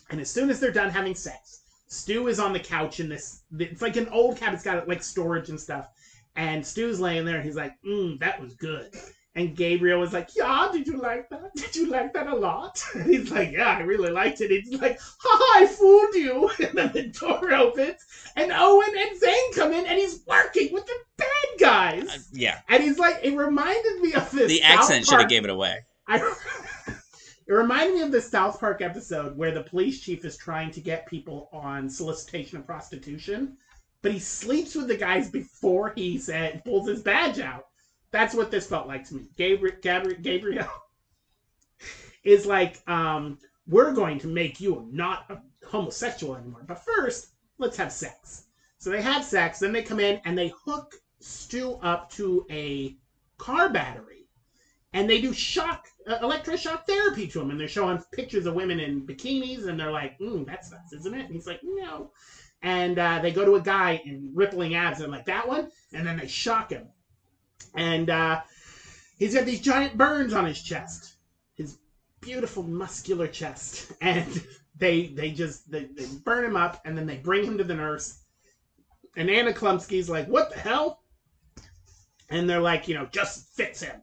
And as soon as they're done having sex, Stu is on the couch in this. It's like an old cabin. It's got like storage and stuff. And Stu's laying there and he's like, mm, that was good. And Gabriel was like, yeah, did you like that? Did you like that a lot? And he's like, yeah, I really liked it. He's like, ha, I fooled you. And then the door opens and Owen and Zane come in and he's working with the bad guys. Uh, yeah, And he's like, it reminded me of this. the South accent should have gave it away. I, it reminded me of the South Park episode where the police chief is trying to get people on solicitation of prostitution, but he sleeps with the guys before he said pulls his badge out. That's what this felt like to me. Gabriel, Gabriel, Gabriel is like, um, we're going to make you not a homosexual anymore, but first, let's have sex. So they have sex, then they come in and they hook Stu up to a car battery. And they do shock uh, electroshock therapy to him. And they're showing pictures of women in bikinis. And they're like mm, that's nuts isn't it? And he's like no. And uh, they go to a guy in rippling abs. And like that one? And then they shock him and uh, he's got these giant burns on his chest his beautiful muscular chest and they they just they, they burn him up and then they bring him to the nurse and Anna Chlumsky's like what the hell and they're like you know just fix him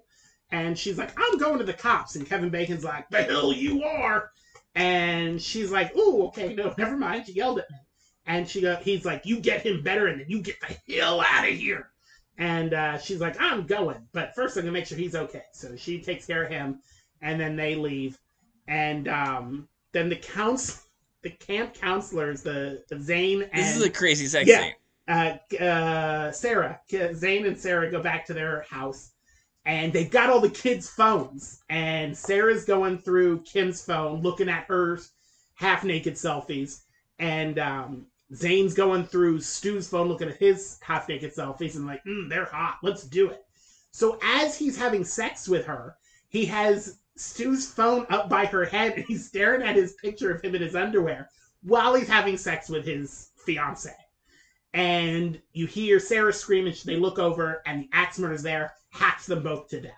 and she's like, I'm going to the cops. And Kevin Bacon's like, the hell you are. And she's like, ooh, okay, no, never mind. She yelled at me. And she go, he's like, you get him better and then you get the hell out of here. And uh, she's like, I'm going. But first I'm going to make sure he's okay. So she takes care of him. And then they leave. And um, then the counts, the camp counselors, the, the Zane and This is a crazy sex Yeah. scene. uh, uh, Sarah, Zane and Sarah go back to their house, and they've got all the kids' phones. And Sarah's going through Kim's phone, looking at her half-naked selfies, and um, Zane's going through Stu's phone, looking at his half-naked selfies, and like, mm, they're hot. Let's do it. So as he's having sex with her, he has Stu's phone up by her head, and he's staring at his picture of him in his underwear while he's having sex with his fiance and you hear Sarah scream, and they look over, and the axe murder's there, hacks them both to death.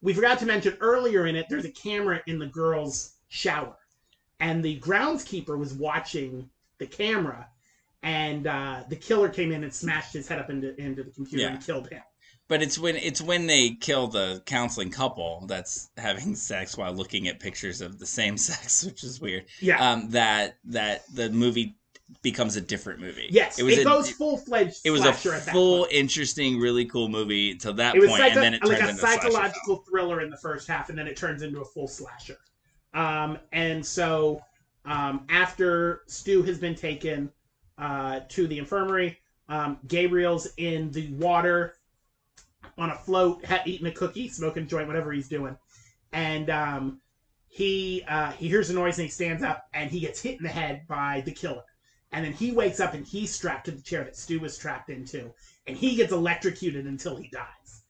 We forgot to mention earlier in it, there's a camera in the girl's shower, and the groundskeeper was watching the camera, and uh, the killer came in and smashed his head up into, into the computer Yeah. and killed him. But it's when it's when they kill the counseling couple that's having sex while looking at pictures of the same sex, which is weird. Yeah. Um, that that the movie becomes a different movie. yes, it, it was a, goes full fledged. it was a full, interesting, really cool movie until that point, psycho- and then it turns like a into a slasher psychological thriller in the first half, and then it turns into a full slasher. Um, and so um, after Stu has been taken uh, to the infirmary, um, Gabriel's in the water on a float, ha- eating a cookie, smoking a joint, whatever he's doing, and um, he uh, he hears a noise and he stands up and he gets hit in the head by the killer. And then he wakes up and he's strapped to the chair that Stu was strapped into, and he gets electrocuted until he dies.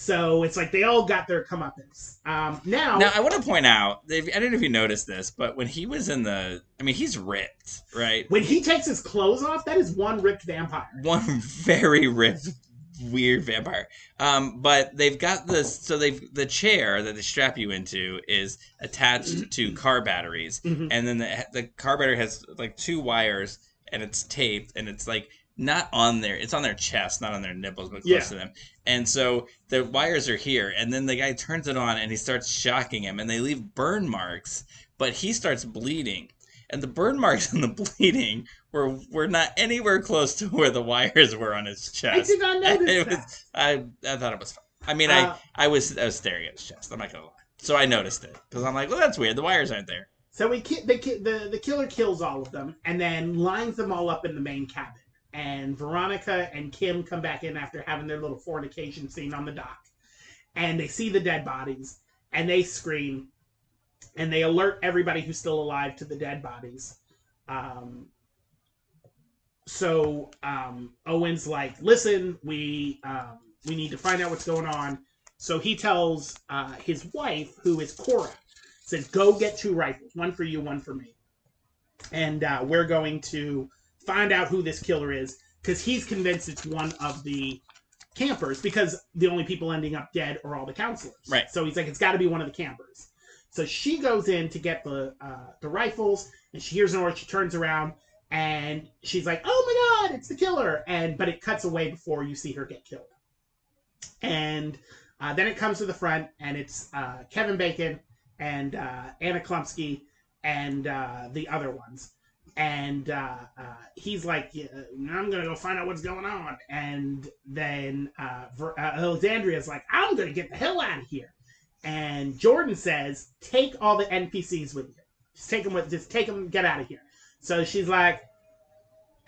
So it's like they all got their comeuppance. Um, now, Now I want to point out, I don't know if you noticed this, but when he was in the, I mean, he's ripped, right? when he takes his clothes off, that is one ripped vampire. one very ripped weird vampire um but they've got this so they've the chair that they strap you into is attached to car batteries Mhm. and then the, the car battery has like two wires and it's taped and it's like not on their it's on their chest not on their nipples but close Yeah. to them and so the wires are here and then the guy turns it on and he starts shocking him and they leave burn marks but he starts bleeding and the burn marks and the bleeding were were not anywhere close to where the wires were on his chest. I did not notice it that. I I thought it was fun. I mean, Uh, I I was I was staring at his chest. I'm not gonna lie. So I noticed it because I'm like, well, that's weird. The wires aren't there. So we ki- the, the the killer kills all of them and then lines them all up in the main cabin. And Veronica and Kim come back in after having their little fornication scene on the dock, and they see the dead bodies and they scream, and they alert everybody who's still alive to the dead bodies. Um, so um, Owen's like, "Listen, we um, we need to find out what's going on." So he tells uh, his wife, who is Cora, says, "Go get two rifles, one for you, one for me, and uh, we're going to find out who this killer is because he's convinced it's one of the campers because the only people ending up dead are all the counselors. Right. So he's like, it's got to be one of the campers. So she goes in to get the uh, the rifles, and she hears an order. She turns around, and she's like, "Oh my god, it's the killer!" And but it cuts away before you see her get killed. And uh, then it comes to the front, and it's uh, Kevin Bacon and uh, Anna Chlumsky and uh, the other ones. And uh, uh, he's like, "Yeah, I'm going to go find out what's going on. And then uh, Ver- uh, Alexandria's like, I'm going to get the hell out of here. And Jordan says, take all the NPCs with you. Just take them with, just take them, get out of here. So she's like,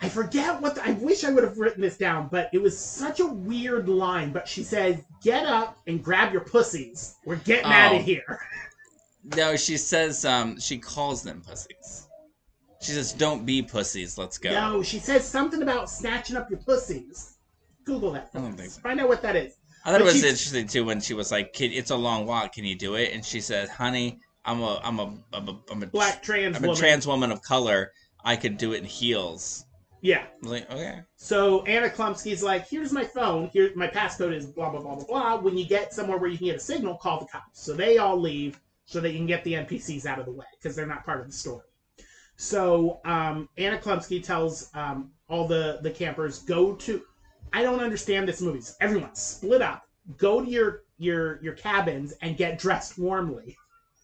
I forget what the, I wish I would have written this down, but it was such a weird line. But she says, "Get up and grab your pussies. We're getting out Oh. of here." No, she says um she calls them pussies. She says, "Don't be pussies. Let's go." No, she says something about snatching up your pussies. Google that. I don't think so. Find out what that is. I thought it was she's- interesting too when she was like, Kid, "It's a long walk. Can you do it?" And she says, "Honey, I'm a I'm a I'm a, I'm a Black trans I'm a woman. trans woman of color. I could do it in heels." yeah. I was like, okay. So Anna Chlumsky's like, "Here's my phone. Here, my passcode is blah blah blah blah blah. When you get somewhere where you can get a signal, call the cops." So they all leave so that you can get the NPCs out of the way because they're not part of the story. So um, Anna Chlumsky tells um, all the the campers go to. I don't understand this movie. So everyone split up. Go to your your your cabins and get dressed warmly.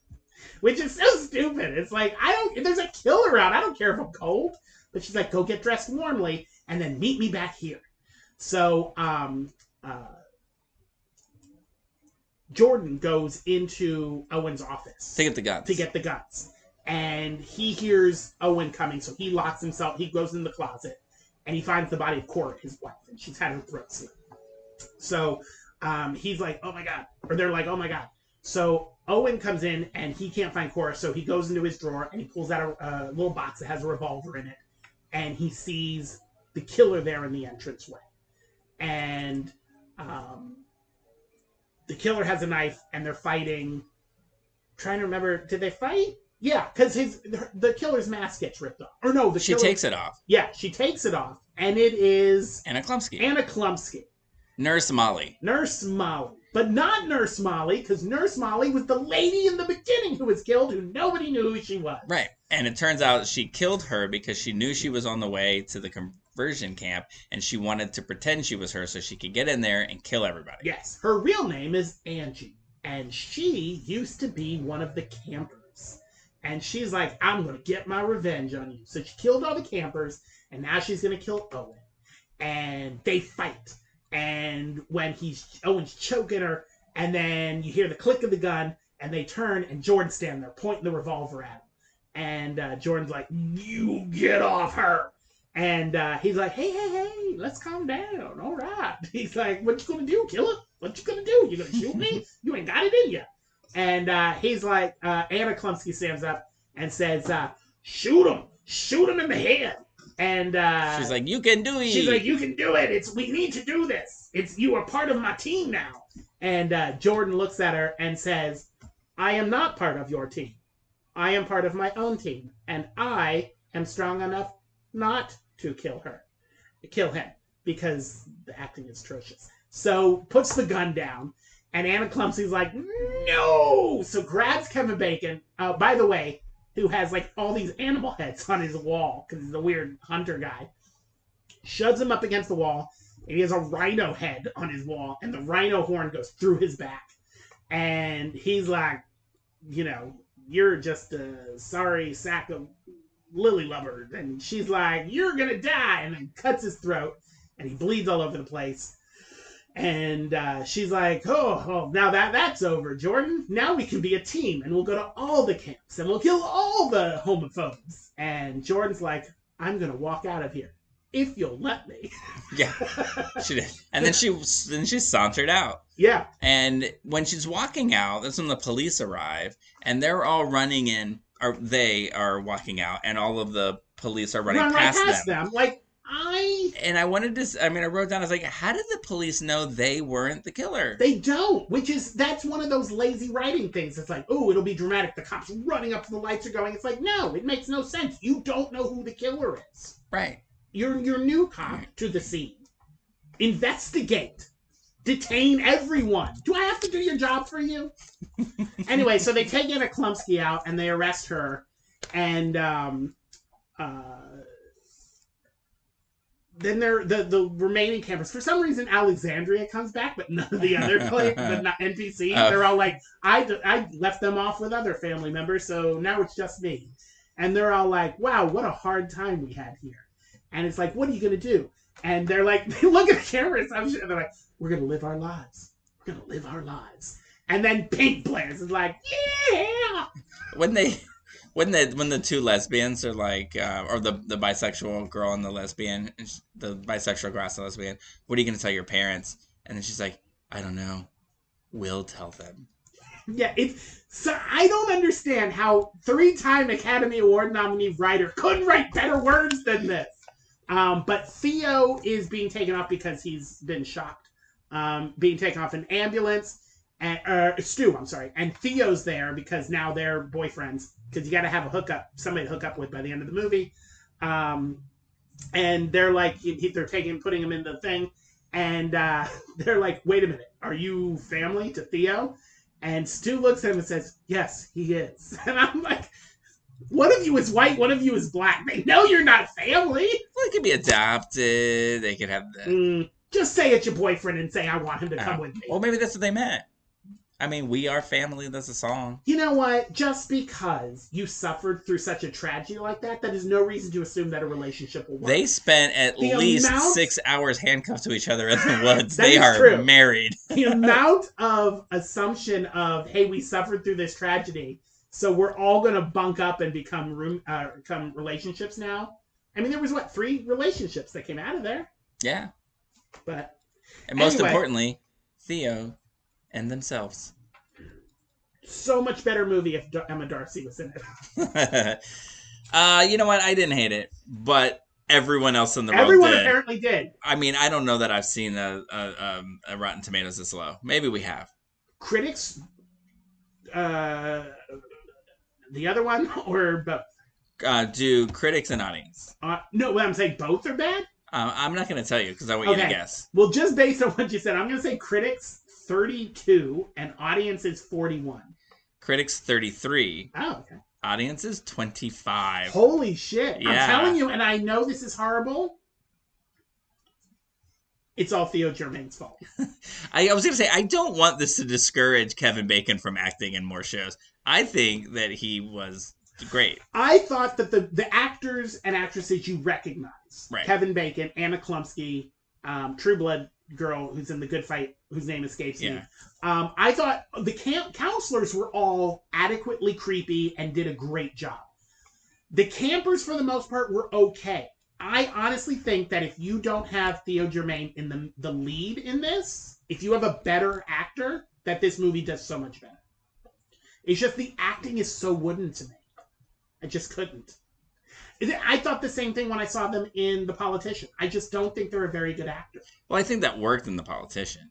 Which is so stupid. It's like I don't. If There's a killer out. I don't care if I'm cold. But she's like, go get dressed warmly and then meet me back here. So um, uh, Jordan goes into Owen's office To get the guns. to get the guns. And he hears Owen coming, so he locks himself. He goes in the closet and he finds the body of Cora, his wife, and she's had her throat slit. So um, he's like, oh my God. Or they're like, oh my God. So Owen comes in and he can't find Cora, so he goes into his drawer and he pulls out a, a little box that has a revolver in it. And he sees the killer there in the entranceway. And um, the killer has a knife and they're fighting. Trying to remember, did they fight? Yeah, because his the killer's mask gets ripped off. Or no, the she killer, takes it off. Yeah, she takes it off, and it is Anna Chlumsky. Anna Chlumsky, Nurse Molly. Nurse Molly, but not Nurse Molly, because Nurse Molly was the lady in the beginning who was killed, who nobody knew who she was. Right. And it turns out she killed her because she knew she was on the way to the conversion camp and she wanted to pretend she was her so she could get in there and kill everybody. Yes, her real name is Angie, and she used to be one of the campers. And she's like, I'm gonna get my revenge on you. So she killed all the campers, and now she's gonna kill Owen. And they fight. And when he's Owen's choking her, and then you hear the click of the gun, and they turn, and Jordan's standing there pointing the revolver at him. And uh, Jordan's like, "You get off her!" And uh, he's like, "Hey, hey, hey, let's calm down. All right." He's like, "What you gonna do? Kill her?" What you gonna do? You gonna shoot me? You ain't got it in you. And uh, he's like, uh, Anna Chlumsky stands up and says, uh, "Shoot him! Shoot him in the head!" And uh, She's like, you can do it. She's like, "You can do it. It's we need to do this. It's you are part of my team now." And uh, Jordan looks at her and says, "I am not part of your team. I am part of my own team, and I am strong enough not to kill her, kill him, because the acting is atrocious." So puts the gun down, and Anna Chlumsky's like, "No!" So grabs Kevin Bacon. Uh, by the way, who has like all these animal heads on his wall because he's a weird hunter guy shoves him up against the wall, and he has a rhino head on his wall, and the rhino horn goes through his back. And he's like, you know, you're just a sorry sack of lily lovers. And she's like, you're gonna die, and then cuts his throat, and he bleeds all over the place. And uh, she's like, oh, oh, now that that's over, Jordan. Now we can be a team, and we'll go to all the camps, and we'll kill all the homophobes. And Jordan's like, I'm gonna walk out of here if you'll let me. yeah, she did. And then she then she sauntered out. yeah, And when she's walking out, that's when the police arrive, and they're all running in, or they are walking out, and all of the police are running run right past, past them. them. Like I, And I wanted to, I mean, I wrote down, I was like, how did the police know they weren't the killer? they don't. Which is that's one of those lazy writing things. It's like, oh, it'll be dramatic. The cops running up to the lights are going. It's like, no, it makes no sense. You don't know who the killer is. right. You're you're new cop to the scene. Investigate. Detain everyone. Do I have to do your job for you? anyway, so they take Anna Chlumsky out and they arrest her, and um, uh, then they're the the remaining campers. For some reason, Alexandria comes back, but none of the other play, the not NPCs. Oh. Uh. They're all like, I I left them off with other family members, so now it's just me. And they're all like, wow, what a hard time we had here. And it's like, what are you gonna do? And they're like, they look at the cameras. I'm sure they're like, we're gonna live our lives. We're gonna live our lives. And then Pink blares is like, yeah. When they, when the when the two lesbians are like, uh, or the the bisexual girl and the lesbian, the bisexual girl and the lesbian, "What are you gonna tell your parents?" And then she's like, "I don't know. We'll tell them." Yeah, it's so I don't understand how three-time Academy Award nominee writer couldn't write better words than this. Um, but Theo is being taken off because he's been shocked. Um, being taken off in ambulance, and uh, Stu, I'm sorry, and Theo's there because now they're boyfriends because you got to have a hookup, somebody to hook up with by the end of the movie. Um, and they're like, they're taking, putting him in the thing, and uh, they're like, wait a minute, are you family to Theo? And Stu looks at him and says, Yes, he is. And I'm like, One of you is white, one of you is black. They know you're not family. Well, they could be adopted. They could have the. Mm, just say it's your boyfriend and say, I want him to come Oh. with me. Well, maybe that's what they meant. I mean, we are family. That's a song. You know what? Just because you suffered through such a tragedy like that, that is no reason to assume that a relationship will work. They spent at The least amount- six hours handcuffed to each other in the woods. They are true. married. the amount of assumption of, hey, we suffered through this tragedy, so we're all gonna bunk up and become room, uh, become relationships now. I mean, there was what three relationships that came out of there, Yeah. but And most Anyway. importantly, Theo and themselves. so much better movie if Emma D'Arcy was in it. uh, you know what? I didn't hate it, but everyone else in the Everyone world did. apparently did. I mean, I don't know that I've seen a, a, um, a Rotten Tomatoes this low. Maybe we have. Critics, uh, the other one or both? Uh, do critics and audience? Uh, no, what I'm saying, both are bad. Uh, I'm not going to tell you because I want you to guess. Well, just based on what you said, I'm gonna say critics 32 and audience is 41. Critics 33, Oh, okay. audience is 25. Holy shit. Yeah. I'm telling you, and I know this is horrible. It's all Theo Germaine's fault. I, I was going to say, I don't want this to discourage Kevin Bacon from acting in more shows. I think that he was great. I thought that the, the actors and actresses you recognize, Right. Kevin Bacon, Anna Chlumsky, um, True Blood girl who's in the Good Fight, whose name escapes me. Um, I thought the camp counselors were all adequately creepy and did a great job. The campers, for the most part, were okay. I honestly think that if you don't have Theo Germaine in the the lead in this, if you have a better actor, that this movie does so much better. It's just the acting is so wooden to me. I just couldn't. I thought the same thing when I saw them in The Politician. I just don't think they're a very good actor. Well, I think that worked in the politician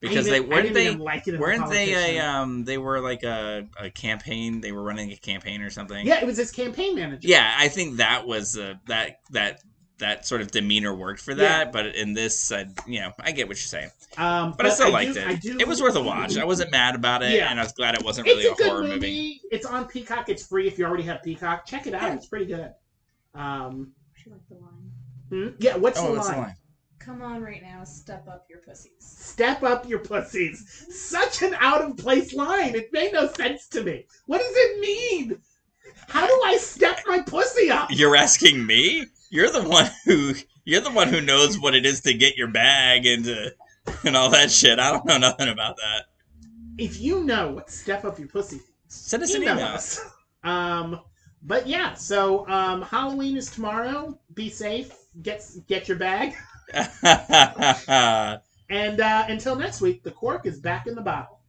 because I they I weren't they like it in The weren't they a um they were like a, a campaign they were running a campaign or something. Yeah, it was his campaign manager. Yeah, I think that was uh, that that that sort of demeanor worked for that. But in this, I, you know, I get what you're saying. Um, But, I still do- liked I it. do- It was worth a watch. I wasn't mad about it, Yeah. and I was glad it wasn't really It's a a, horror movie. movie. It's on Peacock. It's free if you already have Peacock. Check it out. Yeah. It's pretty good. Um, She liked the line. hmm? yeah. What's Oh, the what's line? the line? Come on right now, step up your pussies. Step up your pussies. Such an out of place line. It made no sense to me. What does it mean? How do I step my pussy up? You're asking me? You're the one who you're the one who knows what it is to get your bag and to, and all that shit. I don't know nothing about that. If you know what step up your pussy Send us an email email. us. Um, but yeah, so um, Halloween is tomorrow. Be safe. Get get your bag. And uh, until next week, the cork is back in the bottle.